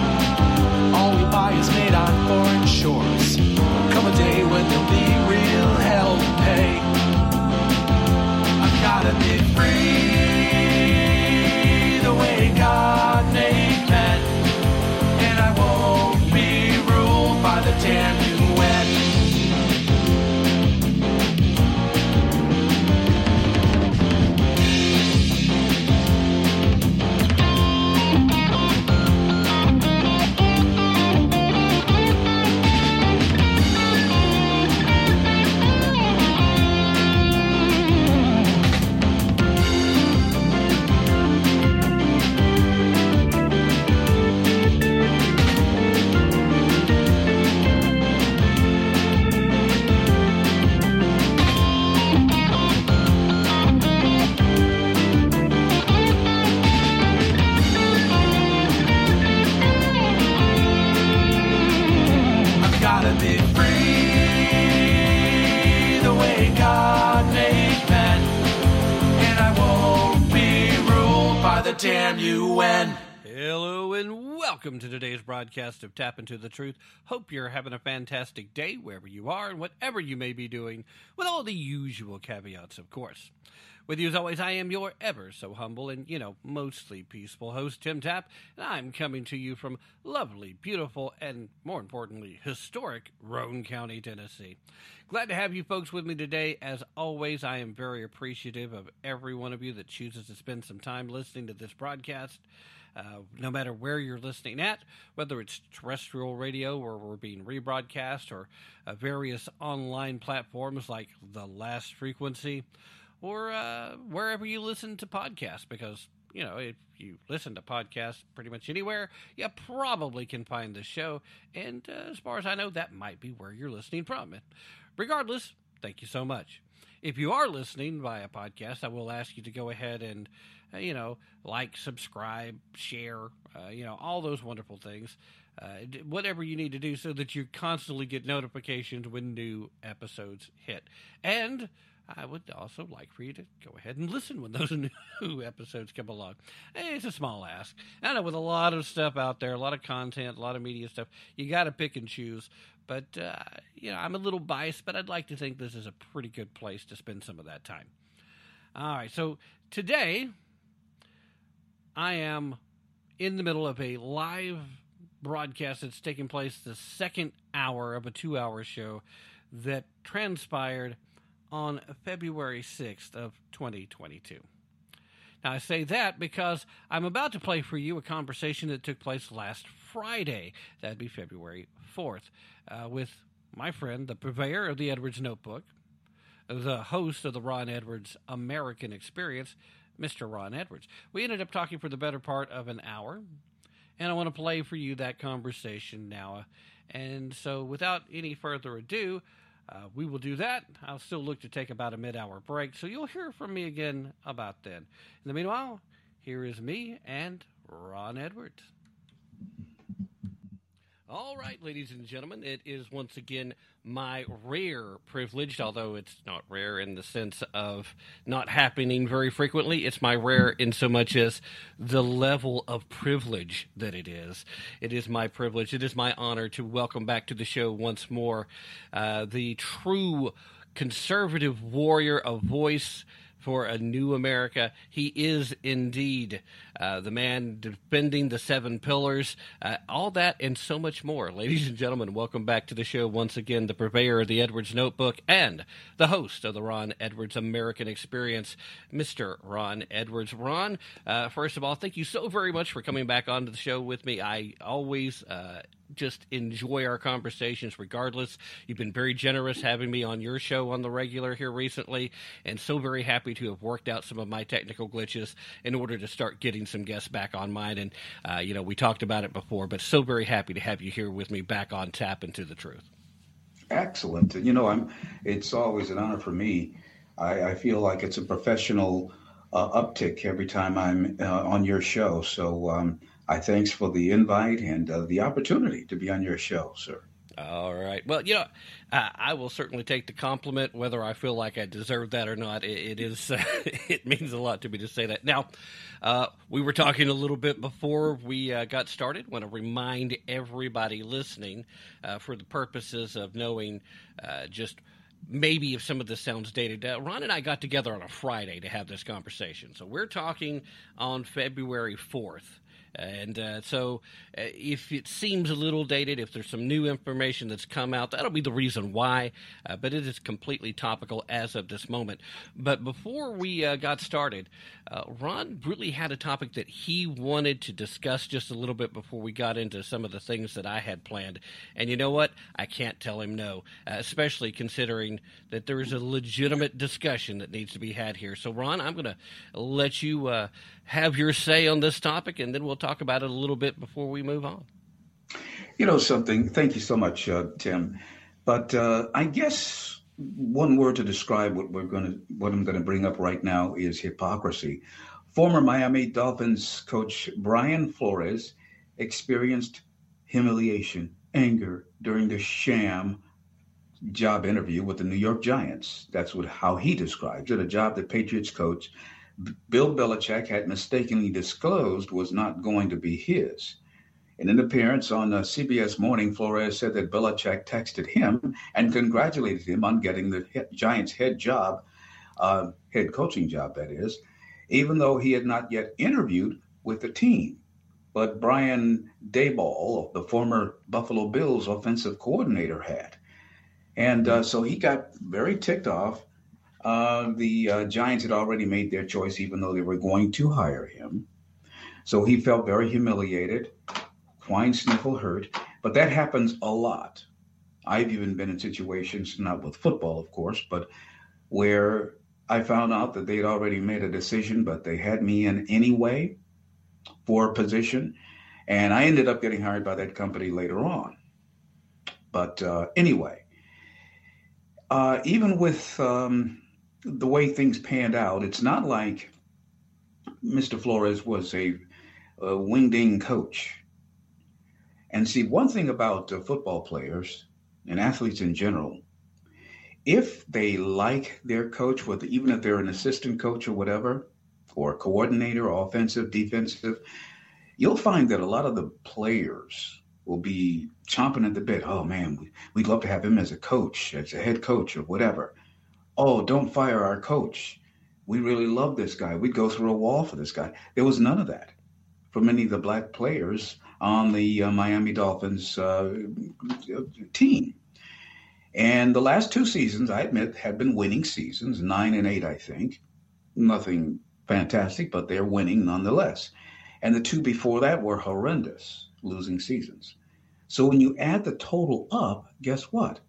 All we buy is made on foreign shores. Come a day when there'll be real hell to pay. I've gotta be free broadcast of Tap Into the Truth. Hope you're having a fantastic day wherever you are and whatever you may be doing, with all the usual caveats, of course. With you as always, I am your ever so humble and, you know, mostly peaceful host, Tim Tap, and I'm coming to you from lovely, beautiful, and more importantly, historic Roane County, Tennessee. Glad to have you folks with me today. As always, I am very appreciative of every one of you that chooses to spend some time listening to this broadcast. Uh, no matter where you're listening at, whether it's terrestrial radio where we're being rebroadcast or uh, various online platforms like The Last Frequency, or uh, wherever you listen to podcasts, because, you know, if you listen to podcasts pretty much anywhere, you probably can find the show. And uh, as far as I know, that might be where you're listening from. And regardless, thank you so much. If you are listening via podcast, I will ask you to go ahead and, you know, like, subscribe, share, uh, you know, all those wonderful things. Uh, whatever you need to do so that you constantly get notifications when new episodes hit. And I would also like for you to go ahead and listen when those new episodes come along. It's a small ask. I know with a lot of stuff out there, a lot of content, a lot of media stuff, you got to pick and choose. But, uh, you know, I'm a little biased, but I'd like to think this is a pretty good place to spend some of that time. All right, so today I am in the middle of a live broadcast that's taking place the second hour of a two hour show that transpired on February 6th of 2022. Now, I say that because I'm about to play for you a conversation that took place last Friday. That'd be February 4th, uh, with my friend, the purveyor of the Edwards Notebook, the host of the Ron Edwards American Experience, Mr. Ron Edwards. We ended up talking for the better part of an hour, and I want to play for you that conversation now. And so, without any further ado, uh, we will do that. I'll still look to take about a mid hour break, so you'll hear from me again about then. In the meanwhile, here is me and Ron Edwards. All right, ladies and gentlemen, it is once again my rare privilege, although it's not rare in the sense of not happening very frequently. It's my rare in so much as the level of privilege that it is. It is my privilege, it is my honor to welcome back to the show once more uh, the true conservative warrior of voice for a new America. He is indeed uh, the man defending the seven pillars, uh, all that and so much more. Ladies and gentlemen, welcome back to the show once again, the purveyor of the Edwards Notebook and the host of the Ron Edwards American Experience, Mr. Ron Edwards. Ron, uh, first of all, thank you so very much for coming back onto the show with me. I always uh, just enjoy our conversations regardless. You've been very generous having me on your show on the regular here recently, and so very happy to have worked out some of my technical glitches in order to start getting some guests back on mine. And, uh, you know, we talked about it before, but so very happy to have you here with me back on Tap into the Truth. Excellent. You know, I'm. It's always an honor for me. I, I feel like it's a professional uh, uptick every time I'm uh, on your show. So um, I thanks for the invite and uh, the opportunity to be on your show, sir. All right. Well, you know, uh, I will certainly take the compliment, whether I feel like I deserve that or not. it, it is, uh, it means a lot to me to say that. Now, uh, we were talking a little bit before we uh, got started. Want to remind everybody listening, uh, for the purposes of knowing uh, just maybe if some of this sounds dated. Uh, Ron and I got together on a Friday to have this conversation. So we're talking on February 4th. And uh, so, uh, if it seems a little dated, if there's some new information that's come out, that'll be the reason why. Uh, but it is completely topical as of this moment. But before we uh, got started, uh, Ron really had a topic that he wanted to discuss just a little bit before we got into some of the things that I had planned. And you know what? I can't tell him no, uh, especially considering that there is a legitimate discussion that needs to be had here. So, Ron, I'm going to let you have your say on this topic, and then we'll talk about it a little bit before we move on. You know something. Thank you so much, uh, Tim. But uh, I guess one word to describe what we're going to, what I'm going to bring up right now is hypocrisy. Former Miami Dolphins coach Brian Flores experienced humiliation, anger during the sham job interview with the New York Giants. That's what how he describes it, a job that Patriots coach Bill Belichick had mistakenly disclosed was not going to be his. In an appearance on uh, CBS Morning, Flores said that Belichick texted him and congratulated him on getting the Giants' head job, uh, head coaching job, that is, even though he had not yet interviewed with the team. But Brian Daboll, the former Buffalo Bills offensive coordinator, had. And uh, so he got very ticked off uh, the uh, Giants had already made their choice, even though they were going to hire him. So he felt very humiliated, whine, sniffle, hurt. But that happens a lot. I've even been in situations, not with football, of course, but where I found out that they'd already made a decision, but they had me in anyway for a position. And I ended up getting hired by that company later on. But uh, anyway, uh, even with um, the way things panned out, it's not like Mr. Flores was a, a coach. And see, one thing about uh, football players and athletes in general, if they like their coach, whether even if they're an assistant coach or whatever, or coordinator, offensive, defensive, you'll find that a lot of the players will be chomping at the bit. Oh man, we'd love to have him as a coach, as a head coach, or whatever oh, don't fire our coach. We really love this guy. We'd go through a wall for this guy. There was none of that for many of the black players on the uh, Miami Dolphins uh, team. And the last two seasons, I admit, had been winning seasons, nine and eight, I think. Nothing fantastic, but they're winning nonetheless. And the two before that were horrendous, losing seasons. So when you add the total up, guess what?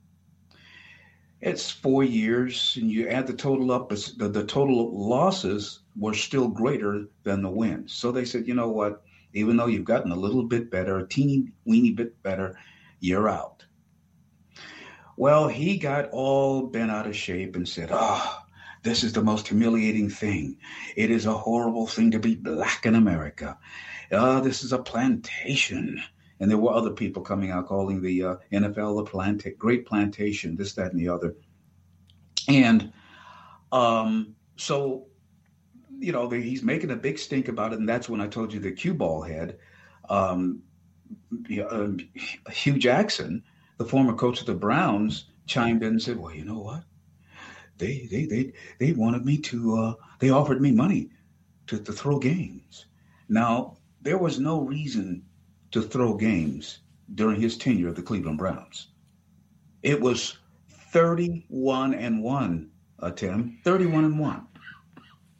It's four years, and you add the total up, the, the total losses were still greater than the wins. So they said, you know what? Even though you've gotten a little bit better, a teeny weeny bit better, you're out. Well, he got all bent out of shape and said, oh, this is the most humiliating thing. It is a horrible thing to be black in America. Oh, this is a plantation. And there were other people coming out calling the uh, NFL the planta- great plantation, this, that, and the other. And um, so, you know, the, he's making a big stink about it. And that's when I told you the cue ball head, um, uh, Hue Jackson, the former coach of the Browns, chimed in and said, well, you know what? They, they, they, they wanted me to, uh, they offered me money to, to throw games. Now, there was no reason to throw games during his tenure at the Cleveland Browns. It was 31 and 1, uh, Tim, 31 and 1.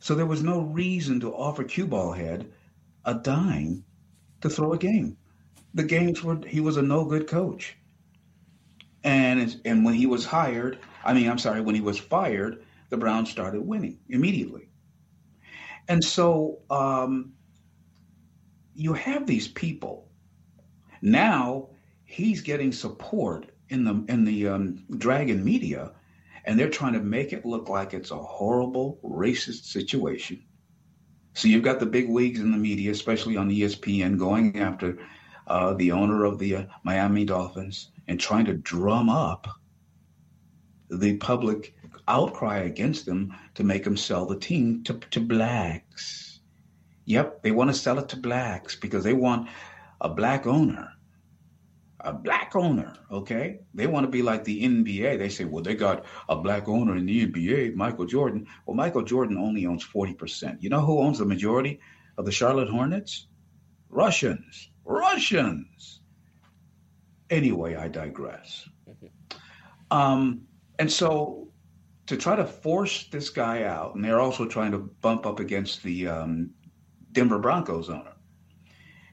So there was no reason to offer cue ball head a dime to throw a game. The games were he was a no good coach. And and when he was hired, I mean, I'm sorry, when he was fired, the Browns started winning immediately. And so um, you have these people now he's getting support in the in the um, dragon media, and they're trying to make it look like it's a horrible racist situation. So you've got the big wigs in the media, especially on ESPN, going after uh, the owner of the uh, Miami Dolphins and trying to drum up the public outcry against them to make them sell the team to, to blacks. Yep, they want to sell it to blacks because they want a black owner a black owner, okay? They want to be like the NBA. They say, well, they got a black owner in the NBA, Michael Jordan. Well, Michael Jordan only owns 40%. You know who owns the majority of the Charlotte Hornets? Russians. Russians. Anyway, I digress. Um, and so to try to force this guy out, and they're also trying to bump up against the um, Denver Broncos owner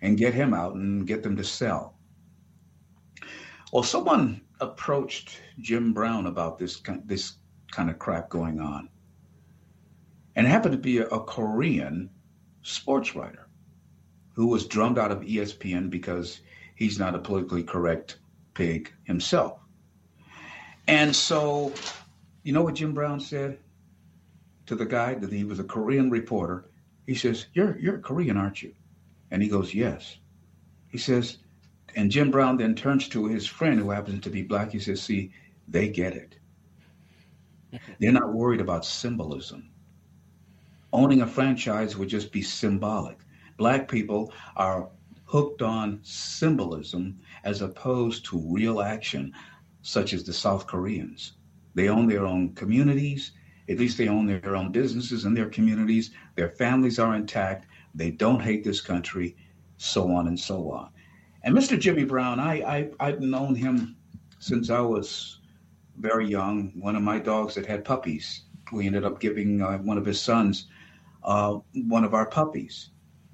and get him out and get them to sell. Well, someone approached Jim Brown about this this kind of crap going on, and it happened to be a, a Korean sports writer who was drummed out of ESPN because he's not a politically correct pig himself. And so, you know what Jim Brown said to the guy that he was a Korean reporter? He says, "You're you're Korean, aren't you?" And he goes, "Yes." He says, and Jim Brown then turns to his friend who happens to be black. He says, See, they get it. They're not worried about symbolism. Owning a franchise would just be symbolic. Black people are hooked on symbolism as opposed to real action, such as the South Koreans. They own their own communities, at least they own their own businesses and their communities. Their families are intact. They don't hate this country, so on and so on. And Mr. Jimmy Brown, I, I have known him since I was very young. One of my dogs that had puppies, we ended up giving uh, one of his sons uh, one of our puppies,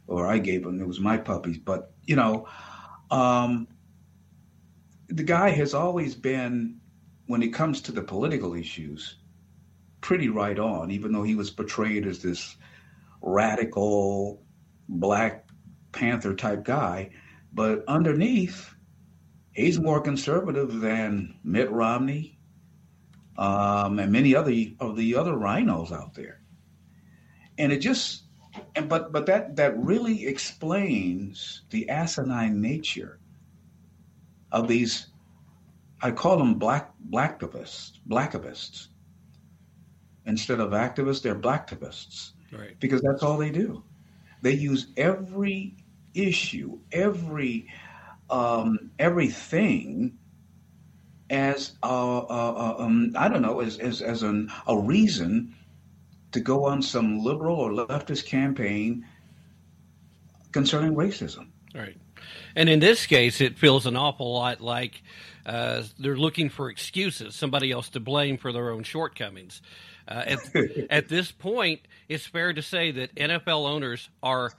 or I gave him. It was my puppies, but you know, um, the guy has always been, when it comes to the political issues, pretty right on. Even though he was portrayed as this radical Black Panther type guy but underneath, he's more conservative than Mitt Romney um, and many other of the other RINOs out there. And it just, and but but that that really explains the asinine nature of these. I call them black blacktivists, blackivists. Instead of activists, they're blacktivists. Right. Because that's all they do. They use every issue, every um, everything as a, a, a, um, I don't know as as, as an, a reason to go on some liberal or leftist campaign concerning racism. Right. And in this case, it feels an awful lot like uh, they're looking for excuses, somebody else to blame for their own shortcomings. Uh, at, at, this point, it's fair to say that NFL owners are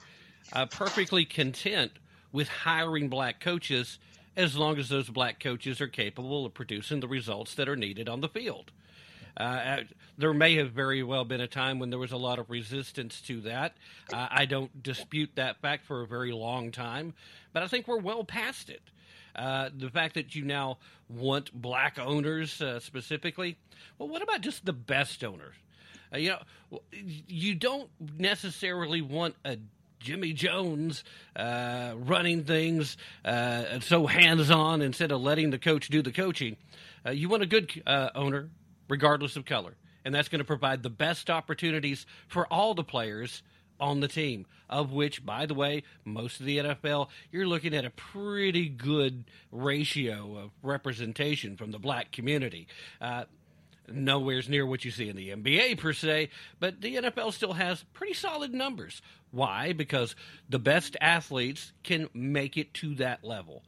uh, perfectly content with hiring black coaches as long as those black coaches are capable of producing the results that are needed on the field. Uh, there may have very well been a time when there was a lot of resistance to that. Uh, I don't dispute that fact for a very long time, but I think we're well past it. Uh, the fact that you now want black owners uh, specifically, well, what about just the best owners? Uh, you know, you don't necessarily want a Jimmy Jones uh, running things uh, so hands on instead of letting the coach do the coaching. Uh, you want a good uh, owner, regardless of color, and that's going to provide the best opportunities for all the players on the team. Of which, by the way, most of the NFL, you're looking at a pretty good ratio of representation from the black community. Uh, nowhere's near what you see in the NBA per se, but the NFL still has pretty solid numbers. Why? Because the best athletes can make it to that level.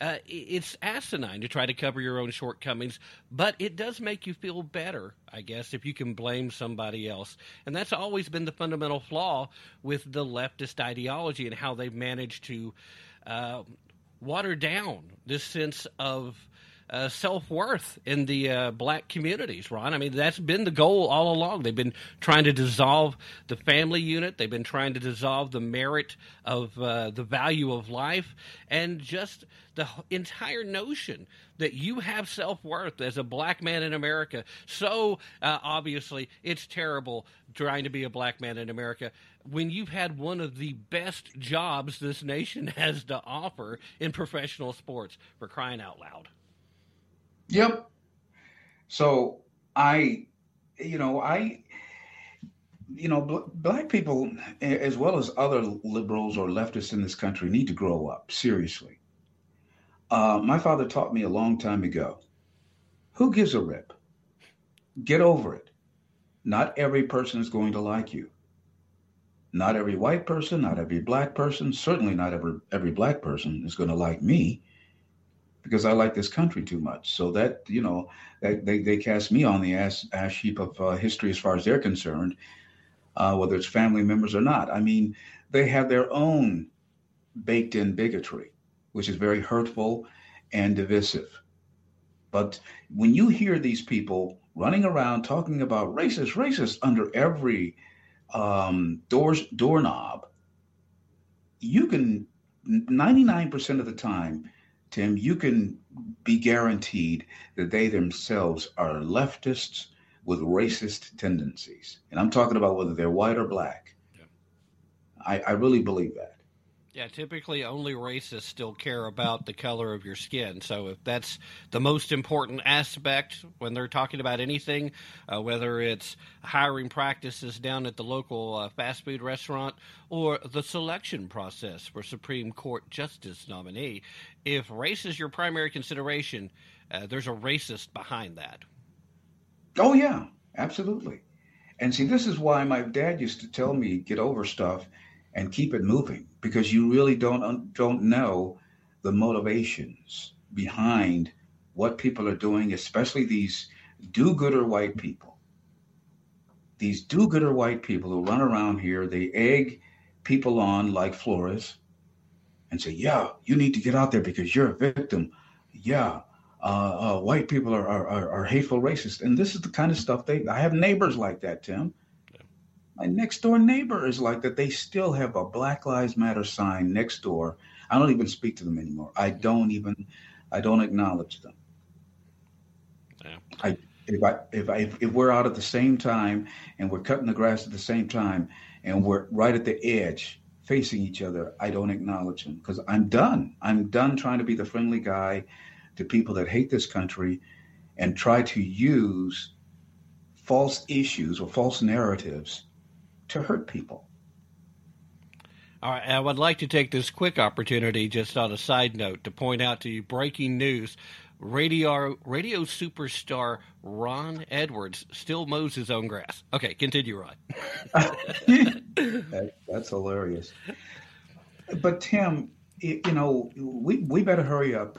Uh, it's asinine to try to cover your own shortcomings, but it does make you feel better, I guess, if you can blame somebody else. And that's always been the fundamental flaw with the leftist ideology and how they've managed to uh, water down this sense of uh, self worth in the uh, black communities, Ron. I mean, that's been the goal all along. They've been trying to dissolve the family unit, they've been trying to dissolve the merit of uh, the value of life, and just the entire notion that you have self worth as a black man in America. So uh, obviously, it's terrible trying to be a black man in America when you've had one of the best jobs this nation has to offer in professional sports for crying out loud. Yep. So I, you know, I, you know, bl- black people, as well as other liberals or leftists in this country, need to grow up seriously. Uh, my father taught me a long time ago who gives a rip? Get over it. Not every person is going to like you. Not every white person, not every black person, certainly not every, every black person is going to like me because I like this country too much. So that you know, that they, they cast me on the ash, ash heap of uh, history as far as they're concerned, uh, whether it's family members or not. I mean, they have their own baked-in bigotry, which is very hurtful and divisive. But when you hear these people running around talking about racist, racist under every um, doors doorknob, you can 99% of the time Tim, you can be guaranteed that they themselves are leftists with racist tendencies. And I'm talking about whether they're white or black. Yeah. I, I really believe that. Yeah, typically only racists still care about the color of your skin. So if that's the most important aspect when they're talking about anything, uh, whether it's hiring practices down at the local uh, fast food restaurant or the selection process for Supreme Court justice nominee, if race is your primary consideration, uh, there's a racist behind that. Oh yeah, absolutely. And see, this is why my dad used to tell me get over stuff and keep it moving because you really don't don't know the motivations behind what people are doing, especially these do-gooder white people. These do-gooder white people who run around here, they egg people on like Flores and say, "Yeah, you need to get out there because you're a victim." Yeah, uh, uh, white people are, are, are hateful, racist, and this is the kind of stuff they. I have neighbors like that, Tim my next door neighbor is like that. They still have a Black Lives Matter sign next door. I don't even speak to them anymore. I don't even, I don't acknowledge them. Yeah. I if I if I if we're out at the same time and we're cutting the grass at the same time and we're right at the edge facing each other, I don't acknowledge them because I'm done. I'm done trying to be the friendly guy to people that hate this country and try to use false issues or false narratives to hurt people. All right, I would like to take this quick opportunity, just on a side note, to point out to you breaking news. Radio radio superstar Ron Edwards still mows his own grass. Okay, continue, Ron. that, that's hilarious. But Tim, you know, we we better hurry up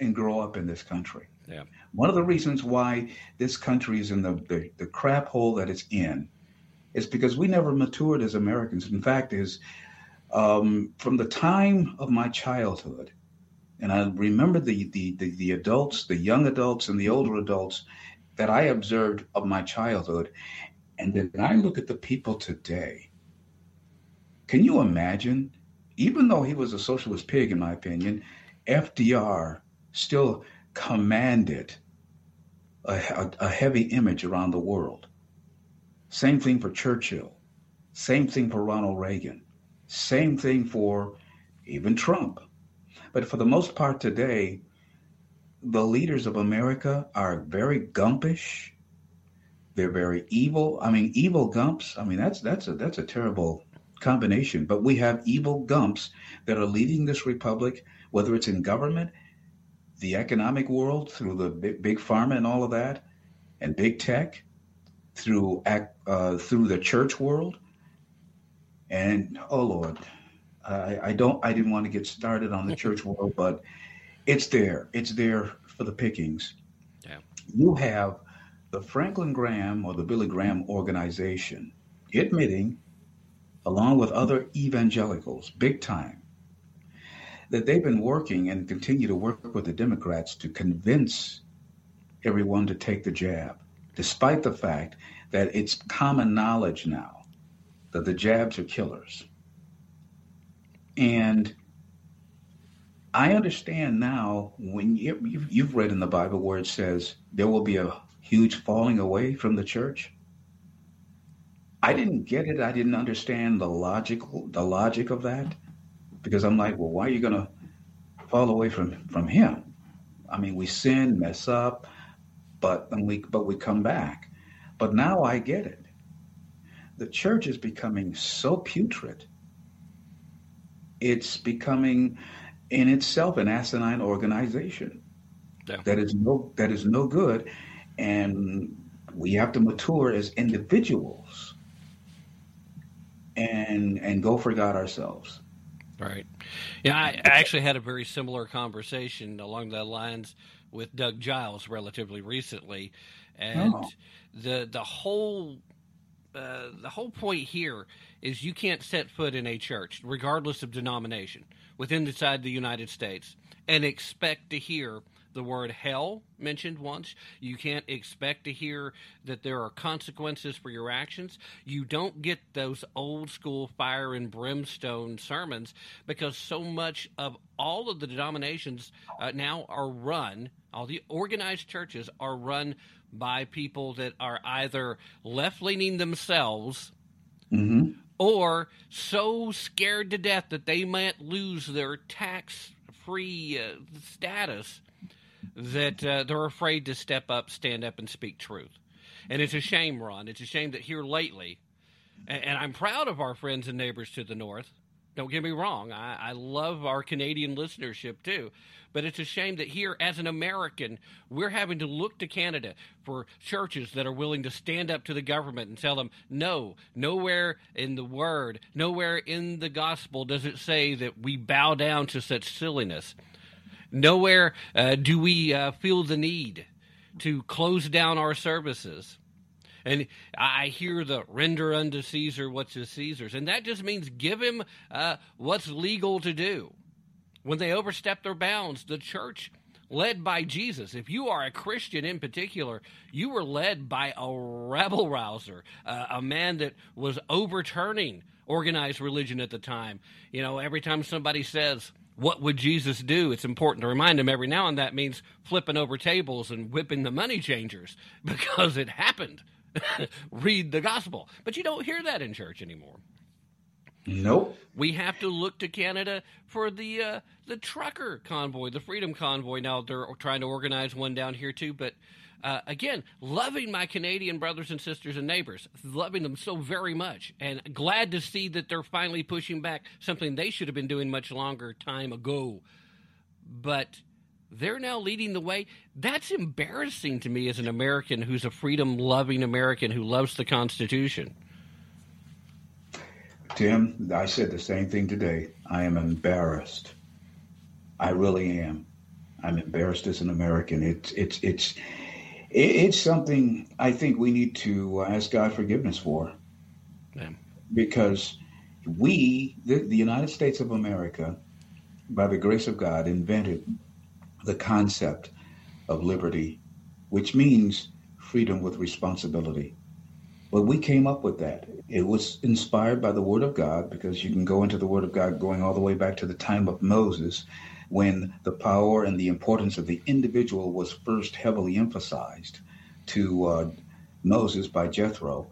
and grow up in this country. Yeah. One of the reasons why this country is in the, the, the crap hole that it's in is because we never matured as Americans. In fact, is um, from the time of my childhood, and I remember the, the, the, the adults, the young adults, and the older adults that I observed of my childhood. And then I look at the people today. Can you imagine? Even though he was a socialist pig, in my opinion, FDR still commanded a, a, a heavy image around the world. Same thing for Churchill. Same thing for Ronald Reagan. Same thing for even Trump. But for the most part today, the leaders of America are very gumpish. They're very evil. I mean, evil gumps. I mean, that's that's a that's a terrible combination. But we have evil gumps that are leading this republic, whether it's in government, the economic world through the big, big pharma and all of that, and big tech, through uh, through the church world. And oh Lord, I, I don't I didn't want to get started on the church world, but it's there. It's there for the pickings. Yeah. You have the Franklin Graham or the Billy Graham organization admitting, along with other evangelicals, big time, that they've been working and continue to work with the Democrats to convince everyone to take the jab, despite the fact that it's common knowledge now that the jabs are killers. And I understand now when you, you've, read in the Bible where it says there will be a huge falling away from the church. I didn't get it. I didn't understand the logical the logic of that because I'm like, well, why are you to fall away from from him? I mean, we sin, mess up, but and we but we come back. But now I get it. The church is becoming so putrid. It's becoming in itself an asinine organization Yeah. that is no that is no good and we have to mature as individuals and and go for God ourselves. Right. Yeah, I, I actually had a very similar conversation along the lines with Doug Giles relatively recently, and Oh. the the whole uh, the whole point here is you can't set foot in a church, regardless of denomination, within the side of the United States, and expect to hear the word hell mentioned once. You can't expect to hear that there are consequences for your actions. You don't get those old school fire and brimstone sermons because so much of all of the denominations uh, now are run, all the organized churches are run by people that are either left leaning themselves Mm-hmm. or so scared to death that they might lose their tax free uh, status that uh, they're afraid to step up, stand up, and speak truth. And it's a shame, Ron. It's a shame that here lately, and, and I'm proud of our friends and neighbors to the north. Don't get me wrong. I, I love our Canadian listenership too. But it's a shame that here, as an American, we're having to look to Canada for churches that are willing to stand up to the government and tell them, no, nowhere in the Word, nowhere in the Gospel does it say that we bow down to such silliness. Nowhere uh, do we uh, feel the need to close down our services. And I hear the render unto Caesar what's his Caesar's. And that just means give him uh, what's legal to do. When they overstep their bounds, the church, led by Jesus, if you are a Christian in particular, you were led by a rebel rouser, uh, a man that was overturning organized religion at the time. You know, every time somebody says, what would Jesus do? It's important to remind them every now and that means flipping over tables and whipping the money changers because it happened. Read the gospel. But you don't hear that in church anymore. Nope. We have to look to Canada for the uh, the trucker convoy, the Freedom Convoy. Now they're trying to organize one down here too. But uh, again, loving my Canadian brothers and sisters and neighbors, loving them so very much, and glad to see that they're finally pushing back something they should have been doing much longer time ago. But they're now leading the way. That's embarrassing to me as an American who's a freedom loving American who loves the Constitution. Tim, I said the same thing today. I am embarrassed. I really am. I'm embarrassed as an American. It's it's it's it's something I think we need to ask God forgiveness for, yeah. because we, the, the United States of America, by the grace of God, invented the concept of liberty, which means freedom with responsibility. But we came up with that. It was inspired by the Word of God because you can go into the Word of God going all the way back to the time of Moses when the power and the importance of the individual was first heavily emphasized to uh, Moses by Jethro.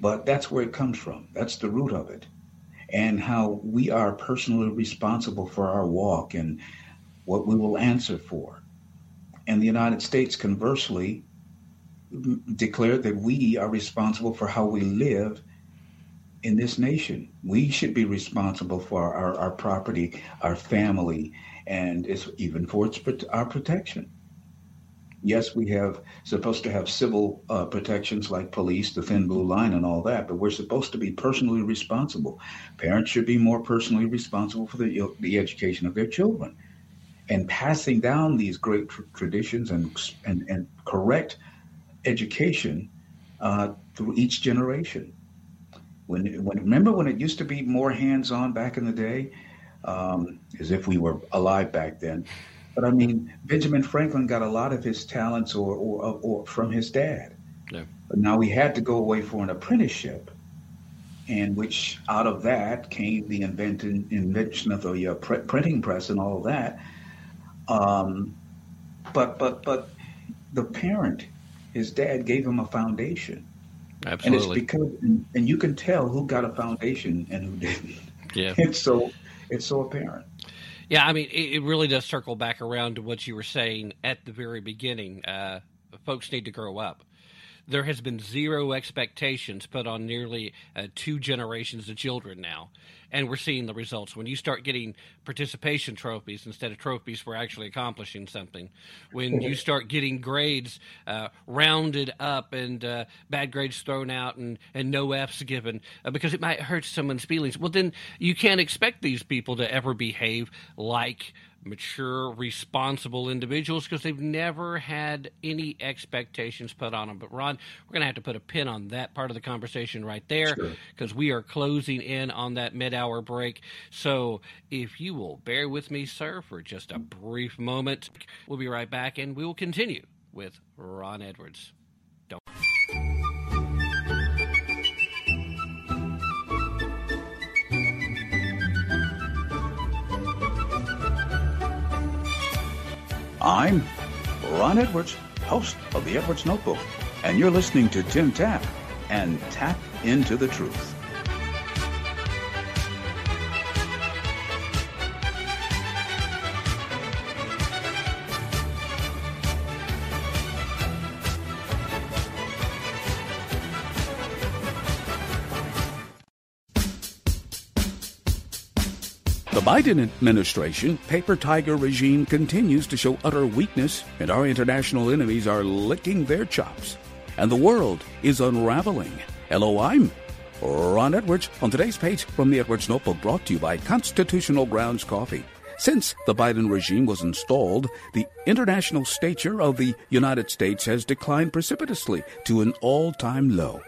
But that's where it comes from. That's the root of it. And how we are personally responsible for our walk and what we will answer for. And the United States, conversely, declared that we are responsible for how we live in this nation. We should be responsible for our, our property, our family, and it's even for its, our protection. Yes, we have supposed to have civil uh, protections like police, the thin blue line, and all that, but we're supposed to be personally responsible. Parents should be more personally responsible for the, the education of their children and passing down these great tr- traditions and, and, and correct education uh, through each generation. When, when remember when it used to be more hands-on back in the day, um, as if we were alive back then. But I mean, Benjamin Franklin got a lot of his talents or, or, or from his dad. Yeah. But now we had to go away for an apprenticeship, and which out of that came the invention, invention of the uh, pr- printing press and all of that. Um, but but but the parent, his dad gave him a foundation. Absolutely. And it's because and, and you can tell who got a foundation and who didn't. Yeah. It's so it's so apparent. Yeah, I mean, it, it really does circle back around to what you were saying at the very beginning. Uh, folks need to grow up. There has been zero expectations put on nearly uh, two generations of children now, and we're seeing the results. When you start getting participation trophies instead of trophies for actually accomplishing something, when you start getting grades uh, rounded up and uh, bad grades thrown out and, and no F's given uh, because it might hurt someone's feelings, well, then you can't expect these people to ever behave like mature, responsible individuals because they've never had any expectations put on them. But Ron, we're going to have to put a pin on that part of the conversation right there because we are closing in on that mid-hour break. So if you will bear with me, sir, for just a brief moment, we'll be right back and we will continue with Ron Edwards. Don't. I'm Ron Edwards, host of the Edwards Notebook, and you're listening to Tim Tap and Tap into the Truth. Biden administration paper tiger regime continues to show utter weakness, and our international enemies are licking their chops. And the world is unraveling. Hello, I'm Ron Edwards on today's page from the Edwards Notebook brought to you by Constitutional Grounds Coffee. Since the Biden regime was installed, the international stature of the United States has declined precipitously to an all time low.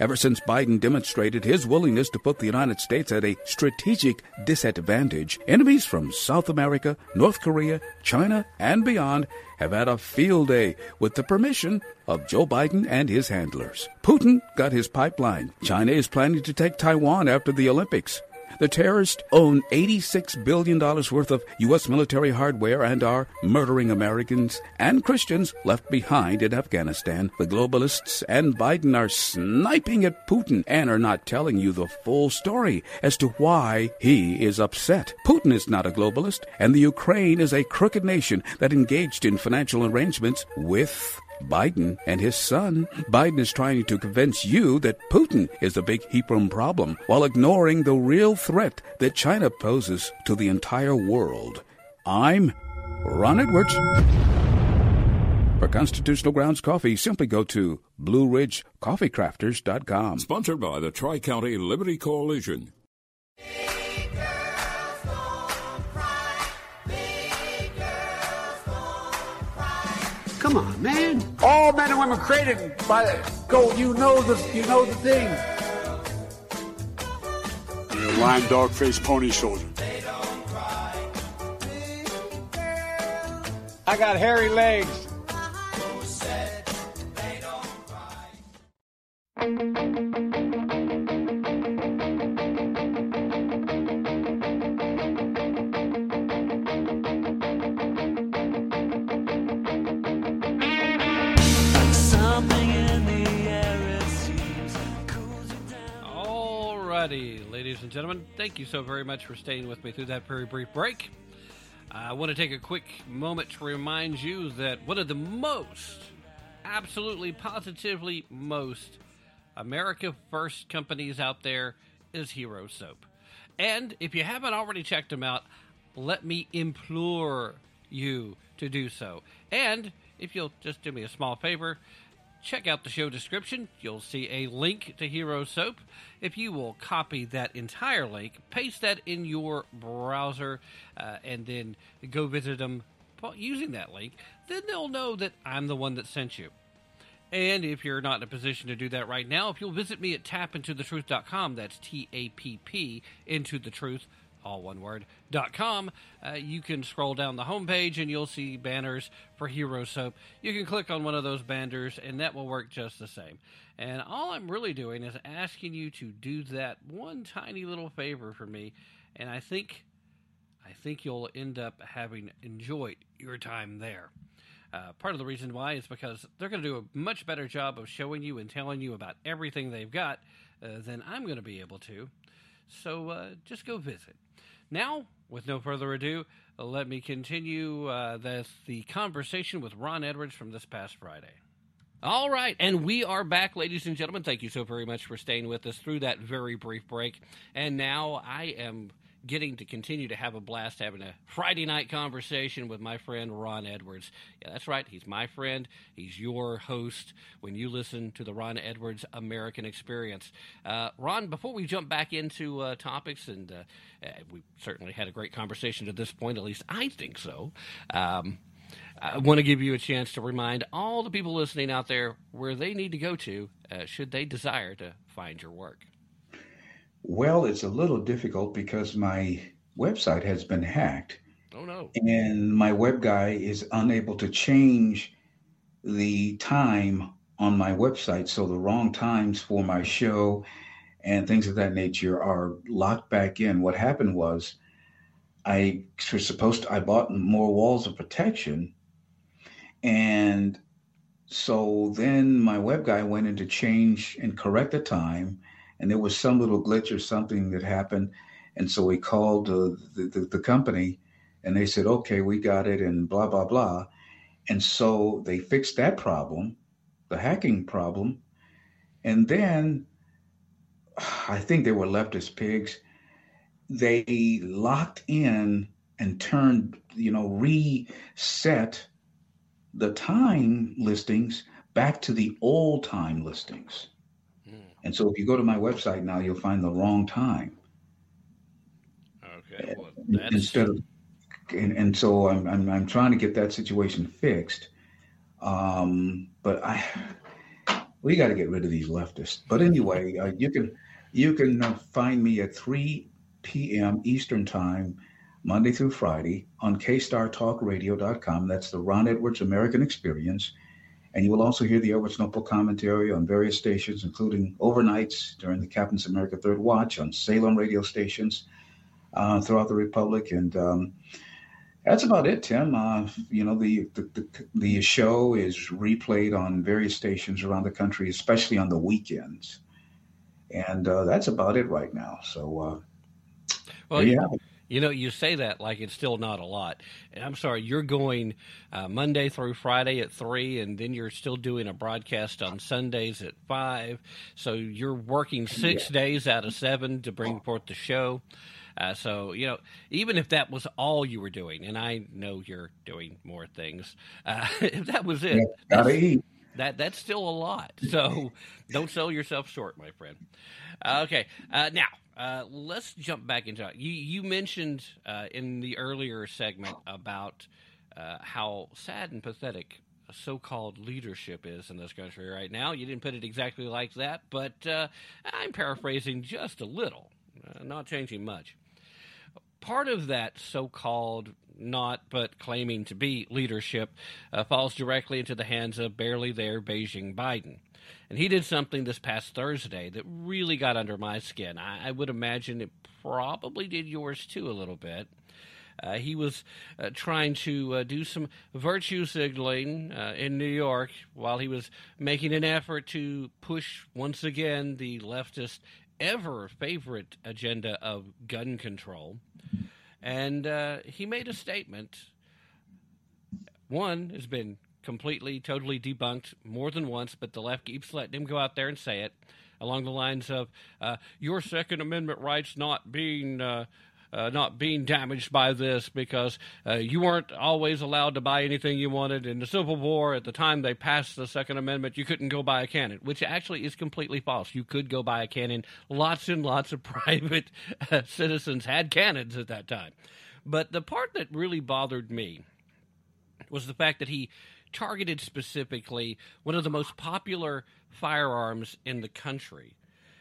Ever since Biden demonstrated his willingness to put the United States at a strategic disadvantage, enemies from South America, North Korea, China, and beyond have had a field day with the permission of Joe Biden and his handlers. Putin got his pipeline. China is planning to take Taiwan after the Olympics. The terrorists own $86 billion worth of U.S. military hardware and are murdering Americans and Christians left behind in Afghanistan. The globalists and Biden are sniping at Putin and are not telling you the full story as to why he is upset. Putin is not a globalist, and the Ukraine is a crooked nation that engaged in financial arrangements with Biden and his son. Biden is trying to convince you that Putin is the big Hebron problem while ignoring the real threat that China poses to the entire world. I'm Ron Edwards. For Constitutional Grounds Coffee, simply go to BlueRidgeCoffeeCrafters.com. Sponsored by the Tri County Liberty Coalition. Come on, man. All men and women created by go. You know the you know the thing. You're a lion, dog, face, pony soldier. I got hairy legs. Ladies and gentlemen, thank you so very much for staying with me through that very brief break. I want to take a quick moment to remind you that one of the most, absolutely positively most America First companies out there is Hero Soap. And if you haven't already checked them out, let me implore you to do so. And if you'll just do me a small favor, check out the show description. You'll see a link to Hero Soap. If you will copy that entire link, paste that in your browser, uh, and then go visit them using that link, then they'll know that I'm the one that sent you. And if you're not in a position to do that right now, if you'll visit me at tappintothetruth.com, that's T A P P, into the truth, all one word, dot com, uh, you can scroll down the homepage and you'll see banners for Hero Soap. You can click on one of those banners and that will work just the same. And all I'm really doing is asking you to do that one tiny little favor for me. And I think, I think you'll end up having enjoyed your time there. Uh, part of the reason why is because they're going to do a much better job of showing you and telling you about everything they've got uh, than I'm going to be able to. So uh, just go visit. Now, with no further ado, let me continue uh, the, the conversation with Ron Edwards from this past Friday. All right, and we are back, ladies and gentlemen. Thank you so very much for staying with us through that very brief break. And now I am getting to continue to have a blast having a Friday night conversation with my friend Ron Edwards. Yeah, that's right. He's my friend. He's your host when you listen to the Ron Edwards American Experience. Uh, Ron, before we jump back into uh, topics, and uh, uh we certainly had a great conversation to this point, at least I think so. Um, I want to give you a chance to remind all the people listening out there where they need to go to uh, should they desire to find your work. Well, it's a little difficult because my website has been hacked. Oh no. And my web guy is unable to change the time on my website. So the wrong times for my show and things of that nature are locked back in. What happened was I was supposed to, I bought more walls of protection. And so then my web guy went in to change and correct the time and there was some little glitch or something that happened. And so we called uh, the, the, the company and they said, okay, we got it and blah, blah, blah. And so they fixed that problem, the hacking problem. And then I think they were leftist pigs. They locked in and turned, you know, reset the time listings back to the old time listings. And so if you go to my website now, you'll find the wrong time. Okay. Well, Instead of, and, and so I'm, I'm, I'm trying to get that situation fixed. Um, but I, we got to get rid of these leftists. But anyway, uh, you can, you can uh, find me at 3 p.m. Eastern time, Monday through Friday on kstartalkradio.com. That's the Ron Edwards American Experience. And you will also hear the Edwards Notebook commentary on various stations, including overnights during the Captain's America Third Watch on Salem radio stations uh, throughout the Republic. And um, that's about it, Tim. Uh, you know, the, the, the, the, show is replayed on various stations around the country, especially on the weekends. And uh, that's about it right now. So, uh, well, you, you know, you say that like it's still not a lot. And I'm sorry, you're going uh, Monday through Friday at three, and then you're still doing a broadcast on Sundays at five. So you're working six yeah. days out of seven to bring forth the show. Uh, so you know, even if that was all you were doing, and I know you're doing more things, uh, if that was it, yeah, that that's still a lot. So don't sell yourself short, my friend. Uh, okay, uh, now uh, let's jump back into it. You you mentioned uh, in the earlier segment about uh, how sad and pathetic so called leadership is in this country right now. You didn't put it exactly like that, but uh, I'm paraphrasing just a little, uh, not changing much. Part of that so called not but claiming to be leadership falls directly into the hands of barely there Beijing Biden. And he did something this past Thursday that really got under my skin. I, I would imagine it probably did yours too a little bit. Uh, he was uh, trying to uh, do some virtue signaling uh, in New York while he was making an effort to push once again the leftist ever favorite agenda of gun control. And uh, he made a statement. One has been completely, totally debunked more than once, but the left keeps letting him go out there and say it along the lines of uh, your Second Amendment rights not being. Uh, uh, not being damaged by this because uh, you weren't always allowed to buy anything you wanted. In the Civil War, at the time they passed the Second Amendment, you couldn't go buy a cannon, which actually is completely false. You could go buy a cannon. Lots and lots of private uh, citizens had cannons at that time. But the part that really bothered me was the fact that he targeted specifically one of the most popular firearms in the country.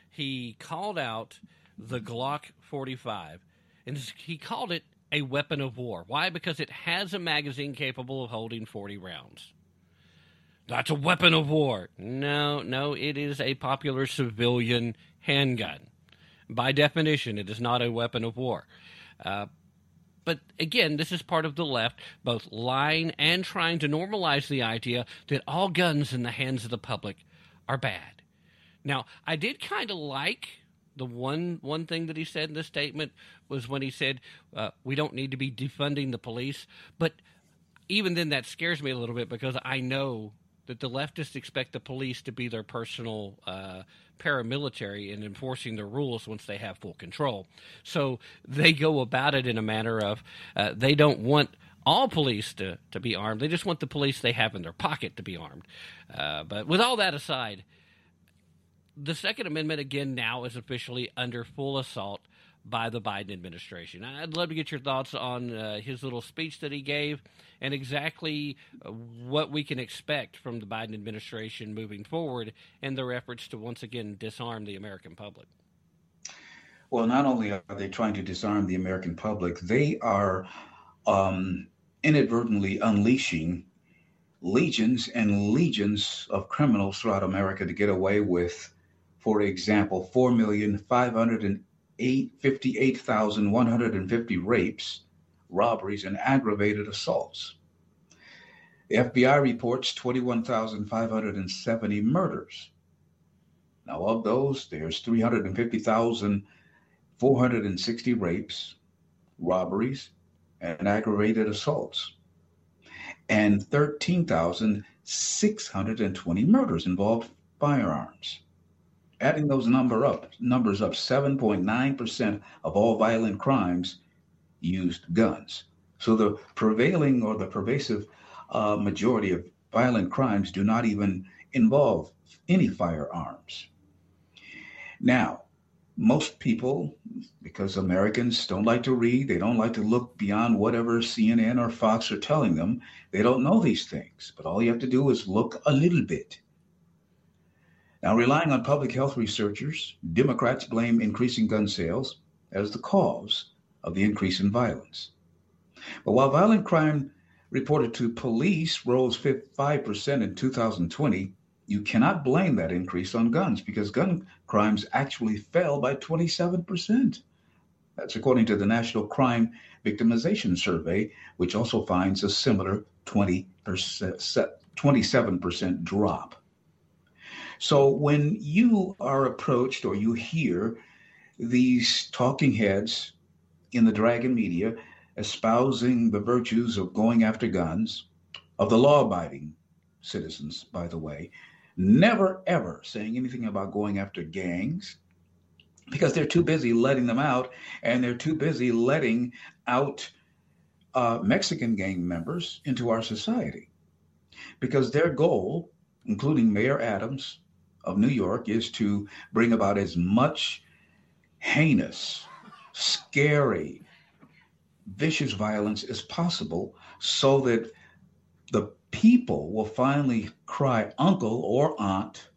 He called out the Glock 45, and he called it a weapon of war. Why? Because it has a magazine capable of holding 40 rounds. That's a weapon of war. No, no, it is a popular civilian handgun. By definition, it is not a weapon of war. Uh, but again, this is part of the left both lying and trying to normalize the idea that all guns in the hands of the public are bad. Now, I did kind of like the one one thing that he said in the statement was when he said uh, we don't need to be defunding the police. But even then, that scares me a little bit because I know that the leftists expect the police to be their personal uh, paramilitary in enforcing the rules once they have full control. So they go about it in a manner of uh, they don't want all police to, to be armed. They just want the police they have in their pocket to be armed. Uh, but with all that aside, the Second Amendment again now is officially under full assault by the Biden administration. I'd love to get your thoughts on uh, his little speech that he gave and exactly uh, what we can expect from the Biden administration moving forward and their efforts to once again disarm the American public. Well, not only are they trying to disarm the American public, they are um, inadvertently unleashing legions and legions of criminals throughout America to get away with, for example, 4,500,000 58,150 rapes, robberies, and aggravated assaults. The FBI reports 21,570 murders. Now, of those, there's 350,460 rapes, robberies, and aggravated assaults, and 13,620 murders involved firearms adding those number up numbers up 7.9% of all violent crimes used guns. So the prevailing or the pervasive uh, majority of violent crimes do not even involve any firearms. Now most people because americans don't like to read they don't like to look beyond whatever cnn or fox are telling them they don't know these things. But all you have to do is look a little bit now, relying on public health researchers, Democrats blame increasing gun sales as the cause of the increase in violence. But while violent crime reported to police rose 5% in 2020, you cannot blame that increase on guns because gun crimes actually fell by 27%. That's according to the National Crime Victimization Survey, which also finds a similar 20%, 27% drop. So when you are approached or you hear these talking heads in the dragon media espousing the virtues of going after guns, of the law abiding citizens, by the way, never ever saying anything about going after gangs because they're too busy letting them out and they're too busy letting out uh, Mexican gang members into our society because their goal, including Mayor Adams, of New York is to bring about as much heinous, scary, vicious violence as possible so that the people will finally cry uncle or aunt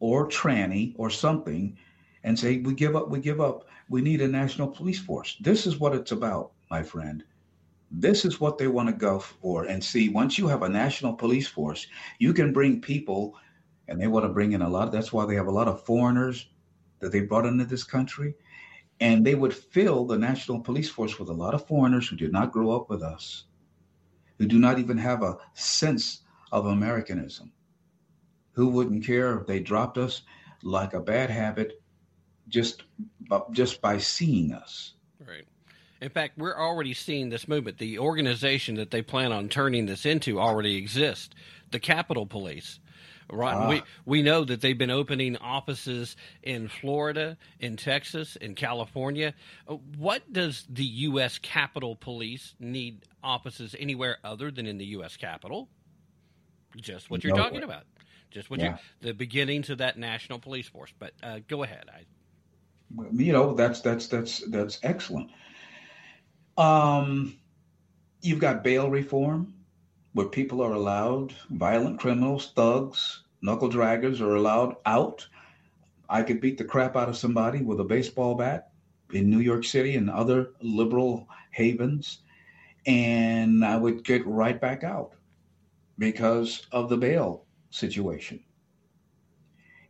or tranny or something and say, We give up, we give up. We need a national police force. This is what it's about, my friend. This is what they want to go for. And see, once you have a national police force, you can bring people, and they want to bring in a lot. That's why they have a lot of foreigners that they brought into this country. And they would fill the national police force with a lot of foreigners who did not grow up with us, who do not even have a sense of Americanism, who wouldn't care if they dropped us like a bad habit just just by seeing us. Right. In fact, we're already seeing this movement. The organization that they plan on turning this into already exists. The Capitol Police. Right. Ah. We we know that they've been opening offices in Florida, in Texas, in California. Uh, What does the U.S. Capitol Police need offices anywhere other than in the U.S. Capitol? Just what you're Nowhere. talking about. Just what Yeah. you the beginnings of that national police force. But uh, go ahead. I, you know that's that's that's that's excellent um you've got bail reform where people are allowed violent criminals thugs knuckle draggers are allowed out. I could beat the crap out of somebody with a baseball bat in new york city and other liberal havens and i would get right back out because of the bail situation.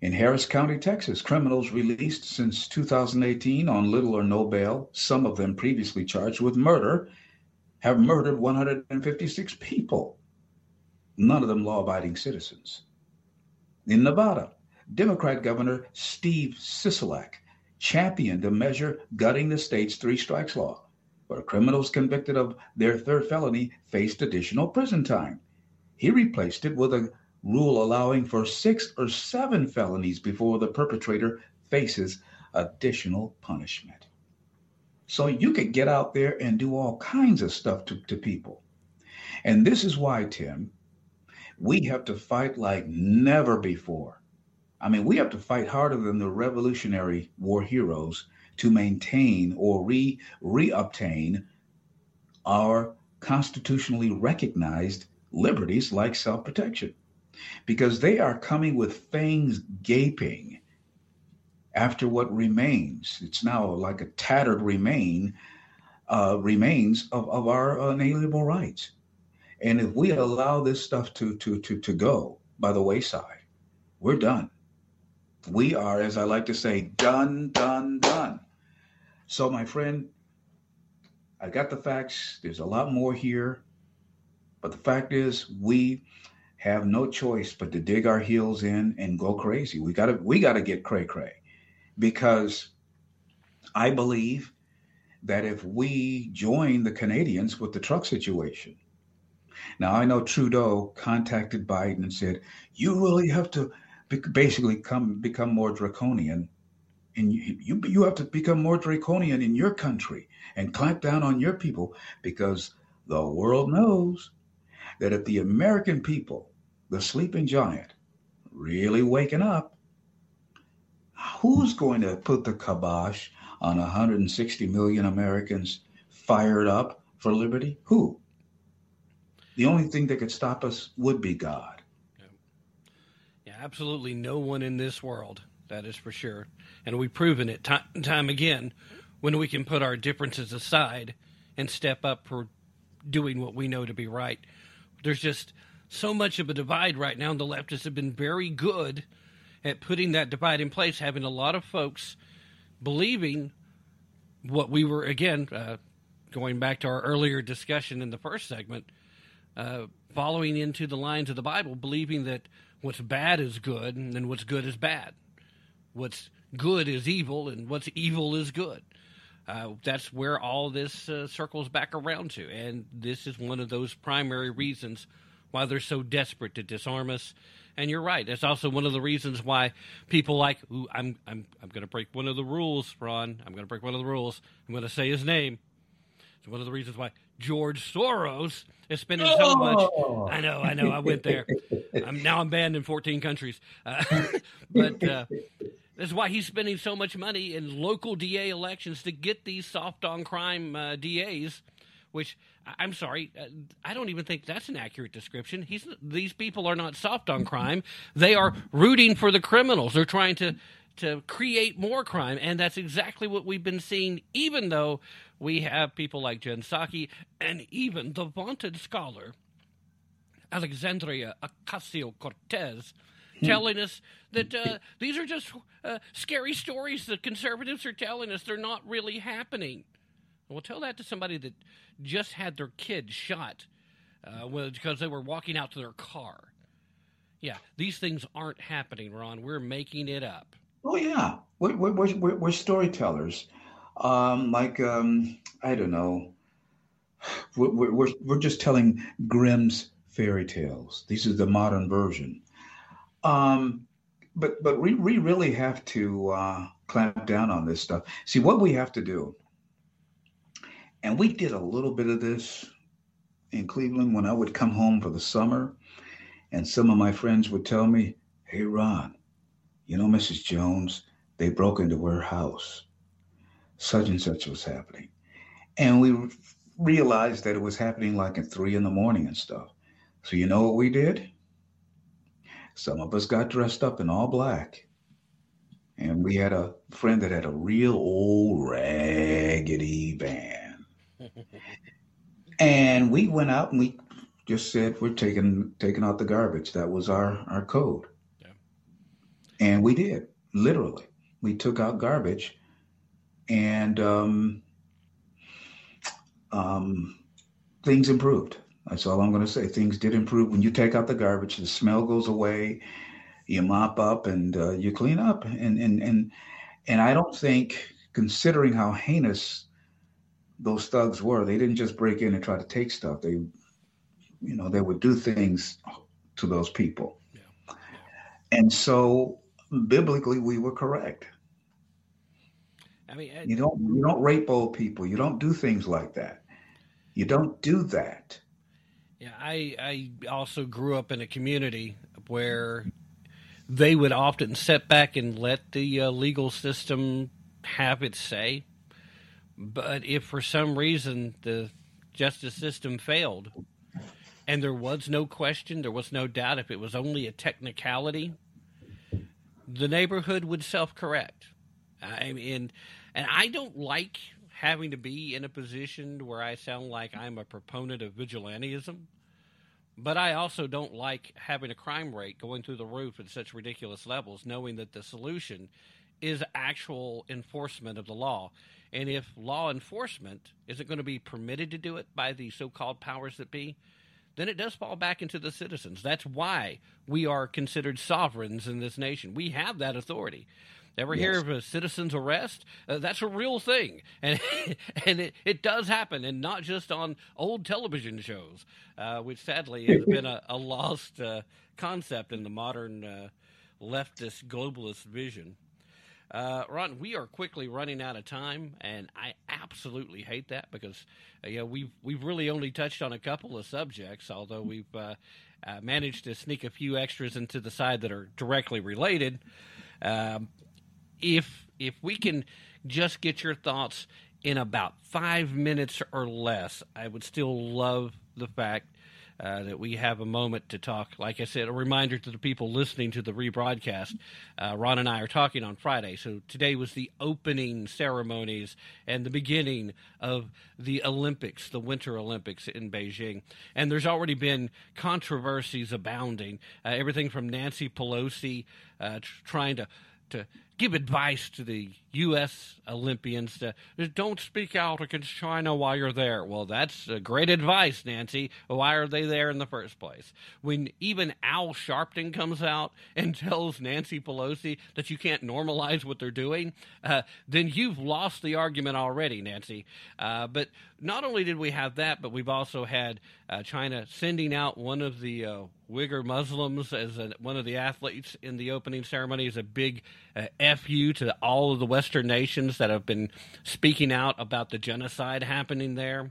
In Harris County, Texas, criminals released since 2018 on little or no bail, some of them previously charged with murder, have murdered 156 people, none of them law abiding citizens. In Nevada, Democrat Governor Steve Sisolak championed a measure gutting the state's three strikes law, where criminals convicted of their third felony faced additional prison time. He replaced it with a rule allowing for six or seven felonies before the perpetrator faces additional punishment. So you could get out there and do all kinds of stuff to, to people. And this is why, Tim, we have to fight like never before. I mean, we have to fight harder than the Revolutionary War heroes to maintain or re reobtain our constitutionally recognized liberties like self protection because they are coming with fangs gaping after what remains. It's now like a tattered remain uh, remains of, of our unalienable rights. And if we allow this stuff to, to, to, to go by the wayside, we're done. We are, as I like to say, done, done, done. So, my friend, I got the facts. There's a lot more here. But the fact is, we have no choice but to dig our heels in and go crazy. We gotta we gotta get cray cray. Because I believe that if we join the Canadians with the truck situation, now I know Trudeau contacted Biden and said, "You really have to basically come become more draconian, and you, you you have to become more draconian in your country and clamp down on your people because the world knows that if the American people, the sleeping giant, really waking up, who's going to put the kibosh on 160 million Americans fired up for liberty? Who? The only thing that could stop us would be God. Yeah, absolutely no one in this world. That is for sure. And we've proven it time and time again when we can put our differences aside and step up for doing what we know to be right. There's just so much of a divide right now, and the leftists have been very good at putting that divide in place, having a lot of folks believing what we were, again, uh, going back to our earlier discussion in the first segment, uh, following into the lines of the Bible, believing that what's bad is good and then what's good is bad. What's good is evil and what's evil is good. Uh, that's where all this uh, circles back around to. And this is one of those primary reasons why they're so desperate to disarm us. And you're right. That's also one of the reasons why people like, ooh, I'm, I'm, I'm going to break one of the rules, Ron. I'm going to break one of the rules. I'm going to say his name. It's one of the reasons why George Soros is spending so Oh. much. I know, I know. I went there. I'm now I'm banned in 14 countries. Uh, but uh, that's why he's spending so much money in local DA elections to get these soft on crime uh, DAs, which I'm sorry, uh, I don't even think that's an accurate description. He's these people are not soft on crime; they are rooting for the criminals. They're trying to to create more crime, and that's exactly what we've been seeing. Even though we have people like Jen Psaki and even the vaunted scholar Alexandria Ocasio Cortez telling us that uh, these are just uh, scary stories that conservatives are telling us. They're not really happening. Well, tell that to somebody that just had their kid shot uh, because they were walking out to their car. Yeah, these things aren't happening, Ron. We're making it up. Oh yeah, we're we're we're, we're storytellers. Um, like um, I don't know, we're, we're we're just telling Grimm's fairy tales. This is the modern version. Um, but but we we really have to uh, clamp down on this stuff. See what we have to do, and we did a little bit of this in Cleveland when I would come home for the summer, and some of my friends would tell me, "Hey Ron, you know Mrs. Jones, they broke into her house. Such and such was happening," and we realized that it was happening like at three in the morning and stuff. So you know what we did? Some of us got dressed up in all black. And we had a friend that had a real old raggedy van. And we went out and we just said we're taking taking out the garbage. That was our our code. Yeah. And we did, literally. We took out garbage and um, um, things improved. That's all I'm going to say. Things did improve when you take out the garbage. The smell goes away. You mop up and uh, you clean up. And and and and I don't think, considering how heinous those thugs were, they didn't just break in and try to take stuff. They, you know, they would do things to those people. Yeah. And so, biblically, we were correct. I mean, I, you don't you don't rape old people. You don't do things like that. You don't do that. Yeah, I I also grew up in a community where they would often sit back and let the uh, legal system have its say. But if for some reason the justice system failed, and there was no question, there was no doubt, if it was only a technicality, the neighborhood would self correct. I mean, and I don't like having to be in a position where I sound like I'm a proponent of vigilantism. But I also don't like having a crime rate going through the roof at such ridiculous levels, knowing that the solution is actual enforcement of the law. And if law enforcement isn't going to be permitted to do it by the so called powers that be, then it does fall back into the citizens. That's why we are considered sovereigns in this nation. We have that authority. Ever yes. hear of a citizen's arrest? Uh, that's a real thing, and and it, it does happen, and not just on old television shows, uh, which sadly has been a, a lost uh, concept in the modern uh, leftist globalist vision. Uh, Ron, we are quickly running out of time, and I absolutely hate that because uh, you know, we've we've really only touched on a couple of subjects, although we've managed to sneak a few extras into the side that are directly related. Um, if if we can just get your thoughts in about five minutes or less, I would still love the fact uh, that we have a moment to talk. Like I said, a reminder to the people listening to the rebroadcast. Uh, Ron and I are talking on Friday, so today was the opening ceremonies and the beginning of the Olympics, the Winter Olympics in Beijing. And there's already been controversies abounding. Uh, everything from Nancy Pelosi uh, tr- trying to to give advice to the U.S. Olympians to don't speak out against China while you're there. Well, that's great advice, Nancy. Why are they there in the first place? When even Al Sharpton comes out and tells Nancy Pelosi that you can't normalize what they're doing, uh, then you've lost the argument already, Nancy. Uh, but not only did we have that, but we've also had uh, China sending out one of the uh, Uyghur Muslims as one of the athletes in the opening ceremony is a big uh, fu to all of the Western nations that have been speaking out about the genocide happening there,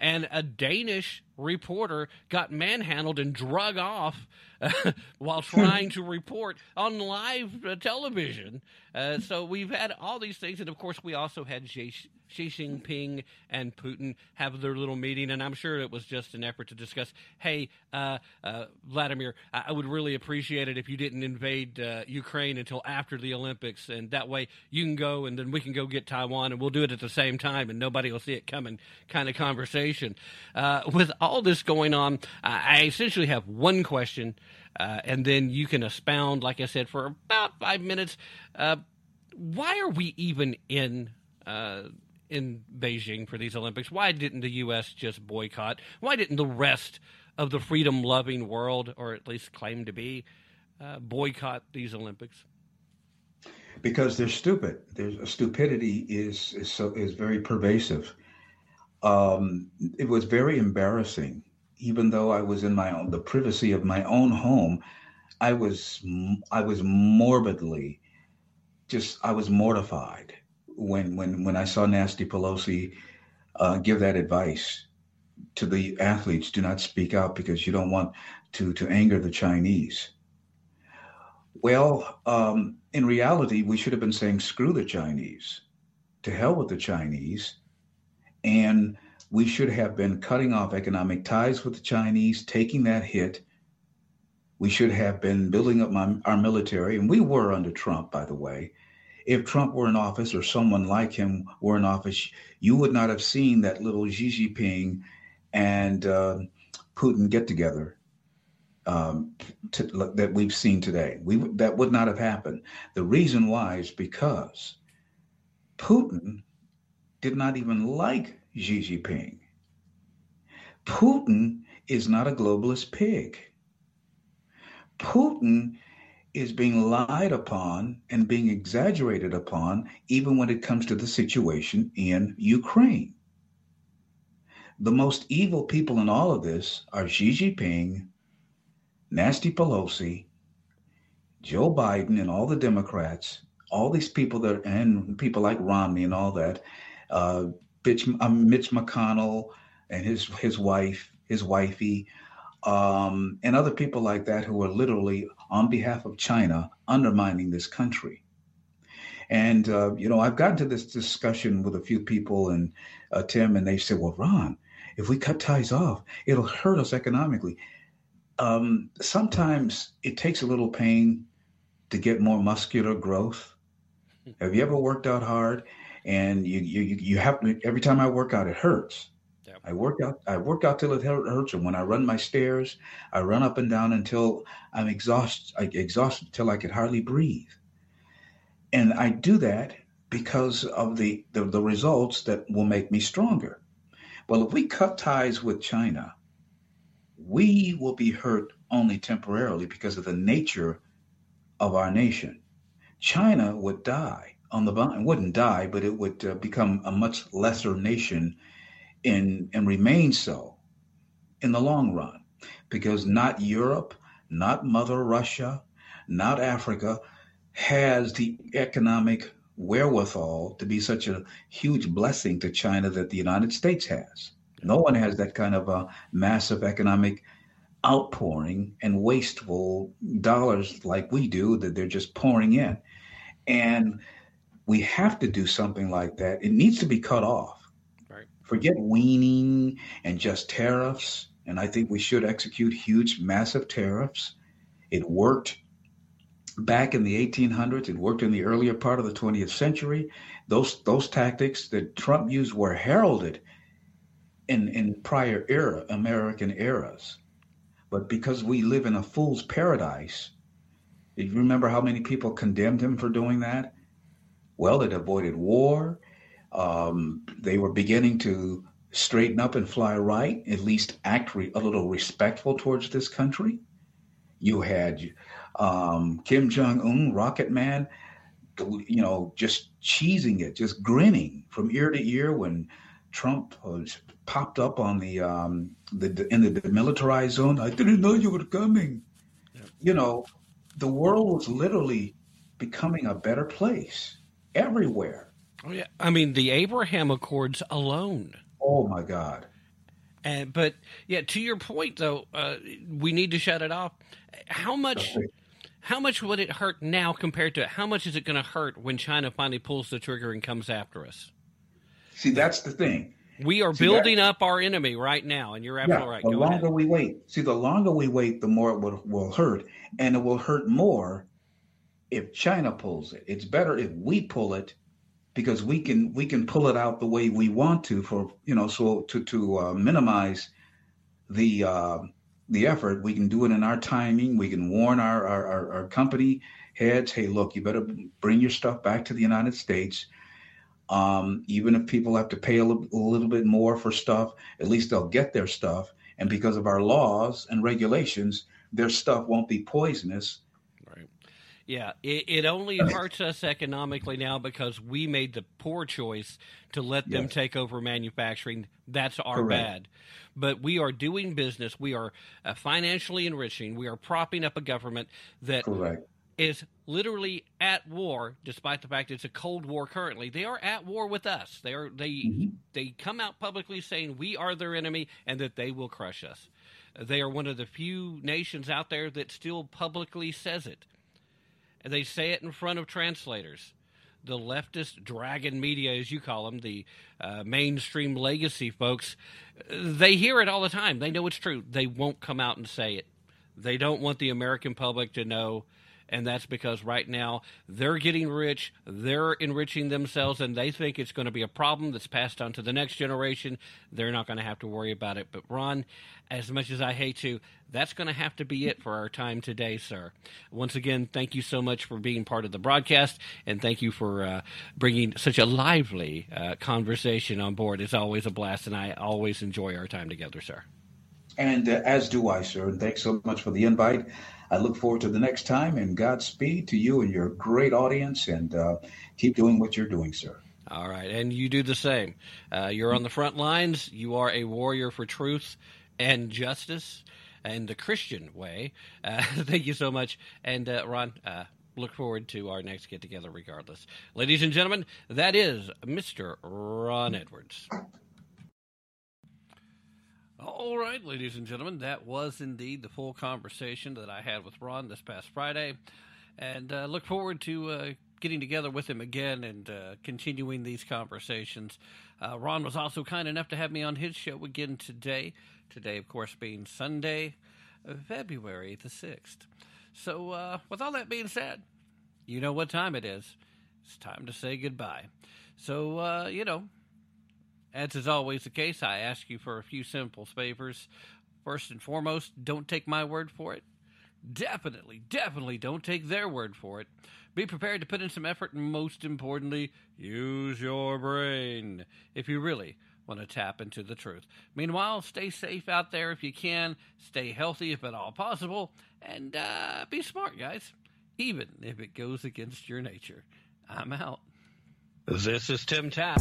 and a Danish reporter got manhandled and drug off uh, while trying to report on live uh, television. Uh, so we've had all these things, and of course, we also had Xi, Xi Jinping and Putin have their little meeting, and I'm sure it was just an effort to discuss. Hey, uh, uh, Vladimir, I-, I would really appreciate it if you didn't invade uh, Ukraine until after the Olympics, and that way you can go, and then we can go get Taiwan, and we'll do it at the same time, and nobody will see it coming. Kind of conversation. Uh, with all this going on, I, I essentially have one question. Uh, and then you can expound, like I said, for about five minutes. Uh, why are we even in uh, in Beijing for these Olympics? Why didn't the U.S. just boycott? Why didn't the rest of the freedom-loving world, or at least claim to be, uh, boycott these Olympics? Because they're stupid. There's stupidity is is so is very pervasive. Um, it was very embarrassing even though I was in my own the privacy of my own home, I was I was morbidly just I was mortified when when when I saw Nasty Pelosi uh, give that advice to the athletes: do not speak out because you don't want to to anger the Chinese. Well, um, in reality, we should have been saying screw the Chinese, to hell with the Chinese, and we should have been cutting off economic ties with the Chinese, taking that hit. We should have been building up my, our military, and we were under Trump, by the way. If Trump were in office or someone like him were in office, you would not have seen that little Xi Jinping and uh, Putin get together um, to, that we've seen today. We that would not have happened. The reason why is because Putin did not even like Xi Jinping. Putin is not a globalist pig. Putin is being lied upon and being exaggerated upon, even when it comes to the situation in Ukraine. The most evil people in all of this are Xi Jinping, Nasty Pelosi, Joe Biden, and all the Democrats, all these people that, and people like Romney and all that, uh, Mitch, um, Mitch McConnell and his his wife, his wifey, um, and other people like that who are literally on behalf of China undermining this country. And uh, you know, I've gotten to this discussion with a few people, and uh, Tim, and they said, "Well, Ron, if we cut ties off, it'll hurt us economically." Um, sometimes it takes a little pain to get more muscular growth. Have you ever worked out hard and you you you have to every time I work out, it hurts. I work out. I work out till it hurts, and when I run my stairs, I run up and down until I'm exhausted. I exhausted till I could hardly breathe. And I do that because of the, the the results that will make me stronger. Well, if we cut ties with China, we will be hurt only temporarily because of the nature of our nation. China would die on the vine wouldn't die, but it would uh, become a much lesser nation in, and remain so in the long run, because not Europe, not Mother Russia, not Africa has the economic wherewithal to be such a huge blessing to China that the United States has. No one has that kind of a massive economic outpouring and wasteful dollars like we do that they're just pouring in. And we have to do something like that. It needs to be cut off. Forget weaning and just tariffs. And I think we should execute huge, massive tariffs. It worked back in the 1800s. It worked in the earlier part of the 20th century. Those those tactics that Trump used were heralded in in prior era American eras. But because we live in a fool's paradise, you remember how many people condemned him for doing that? well. It avoided war. Um, they were beginning to straighten up and fly right, at least act re- a little respectful towards this country. You had um, Kim Jong Un, Rocket Man, you know, just cheesing it, just grinning from ear to ear when Trump was popped up on the um, the in the demilitarized zone. I didn't know you were coming. You know, the world was literally becoming a better place everywhere. Oh yeah, I mean the Abraham Accords alone. Oh my God! And but yeah, to your point though, uh, we need to shut it off. How much? How much would it hurt now compared to how much is it going to hurt when China finally pulls the trigger and comes after us? See, that's the thing. We are See, building up our enemy right now, and you're Yeah, absolutely right. the Go longer ahead. we wait, see, the longer we wait, the more it will, will hurt, and it will hurt more if China pulls it. It's better if we pull it because we can we can pull it out the way we want to for you know so to to uh, minimize the uh, the effort. We can do it in our timing. We can warn our, our our our company heads, hey, look, you better bring your stuff back to the United States. Um, even if people have to pay a little, a little bit more for stuff, at least they'll get their stuff. And because of our laws and regulations, their stuff won't be poisonous. Yeah, it, it only hurts us economically now because we made the poor choice to let them Yes. take over manufacturing. That's our Correct. bad. But we are doing business. We are uh, financially enriching. We are propping up a government that Correct. is literally at war, despite the fact it's a cold war currently. They are at war with us. They are they Mm-hmm. they come out publicly saying we are their enemy and that they will crush us. They are one of the few nations out there that still publicly says it. And they say it in front of translators. The leftist dragon media, as you call them, the uh, mainstream legacy folks, they hear it all the time. They know it's true. They won't come out and say it. They don't want the American public to know. And that's because right now they're getting rich, they're enriching themselves, and they think it's going to be a problem that's passed on to the next generation. They're not going to have to worry about it. But, Ron, as much as I hate to, that's going to have to be it for our time today, sir. Once again, thank you so much for being part of the broadcast, and thank you for uh, bringing such a lively uh, conversation on board. It's always a blast, and I always enjoy our time together, sir. And uh, as do I, sir. And thanks so much for the invite. I look forward to the next time and Godspeed to you and your great audience. And uh, keep doing what you're doing, sir. All right, and you do the same. Uh, you're on the front lines. You are a warrior for truth and justice and the Christian way. Uh, thank you so much. And uh, Ron, uh, look forward to our next get together regardless. Ladies and gentlemen, that is Mr. Ron Edwards. All right, ladies and gentlemen, that was indeed the full conversation that I had with Ron this past Friday. And uh, look forward to uh, getting together with him again and uh, continuing these conversations. Uh, Ron was also kind enough to have me on his show again today. Today, of course, being Sunday, February the 6th. So, uh, with all that being said, you know what time it is. It's time to say goodbye. So, uh, you know, as is always the case, I ask you for a few simple favors. First and foremost, don't take my word for it. Definitely, definitely don't take their word for it. Be prepared to put in some effort, and most importantly, use your brain if you really want to tap into the truth. Meanwhile, stay safe out there if you can, stay healthy if at all possible, and uh, be smart, guys, even if it goes against your nature. I'm out. This is Tim Tapp.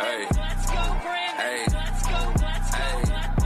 Let's go, Brandon. Let's go, Brandon. Hey. Let's go. Let's go. Let's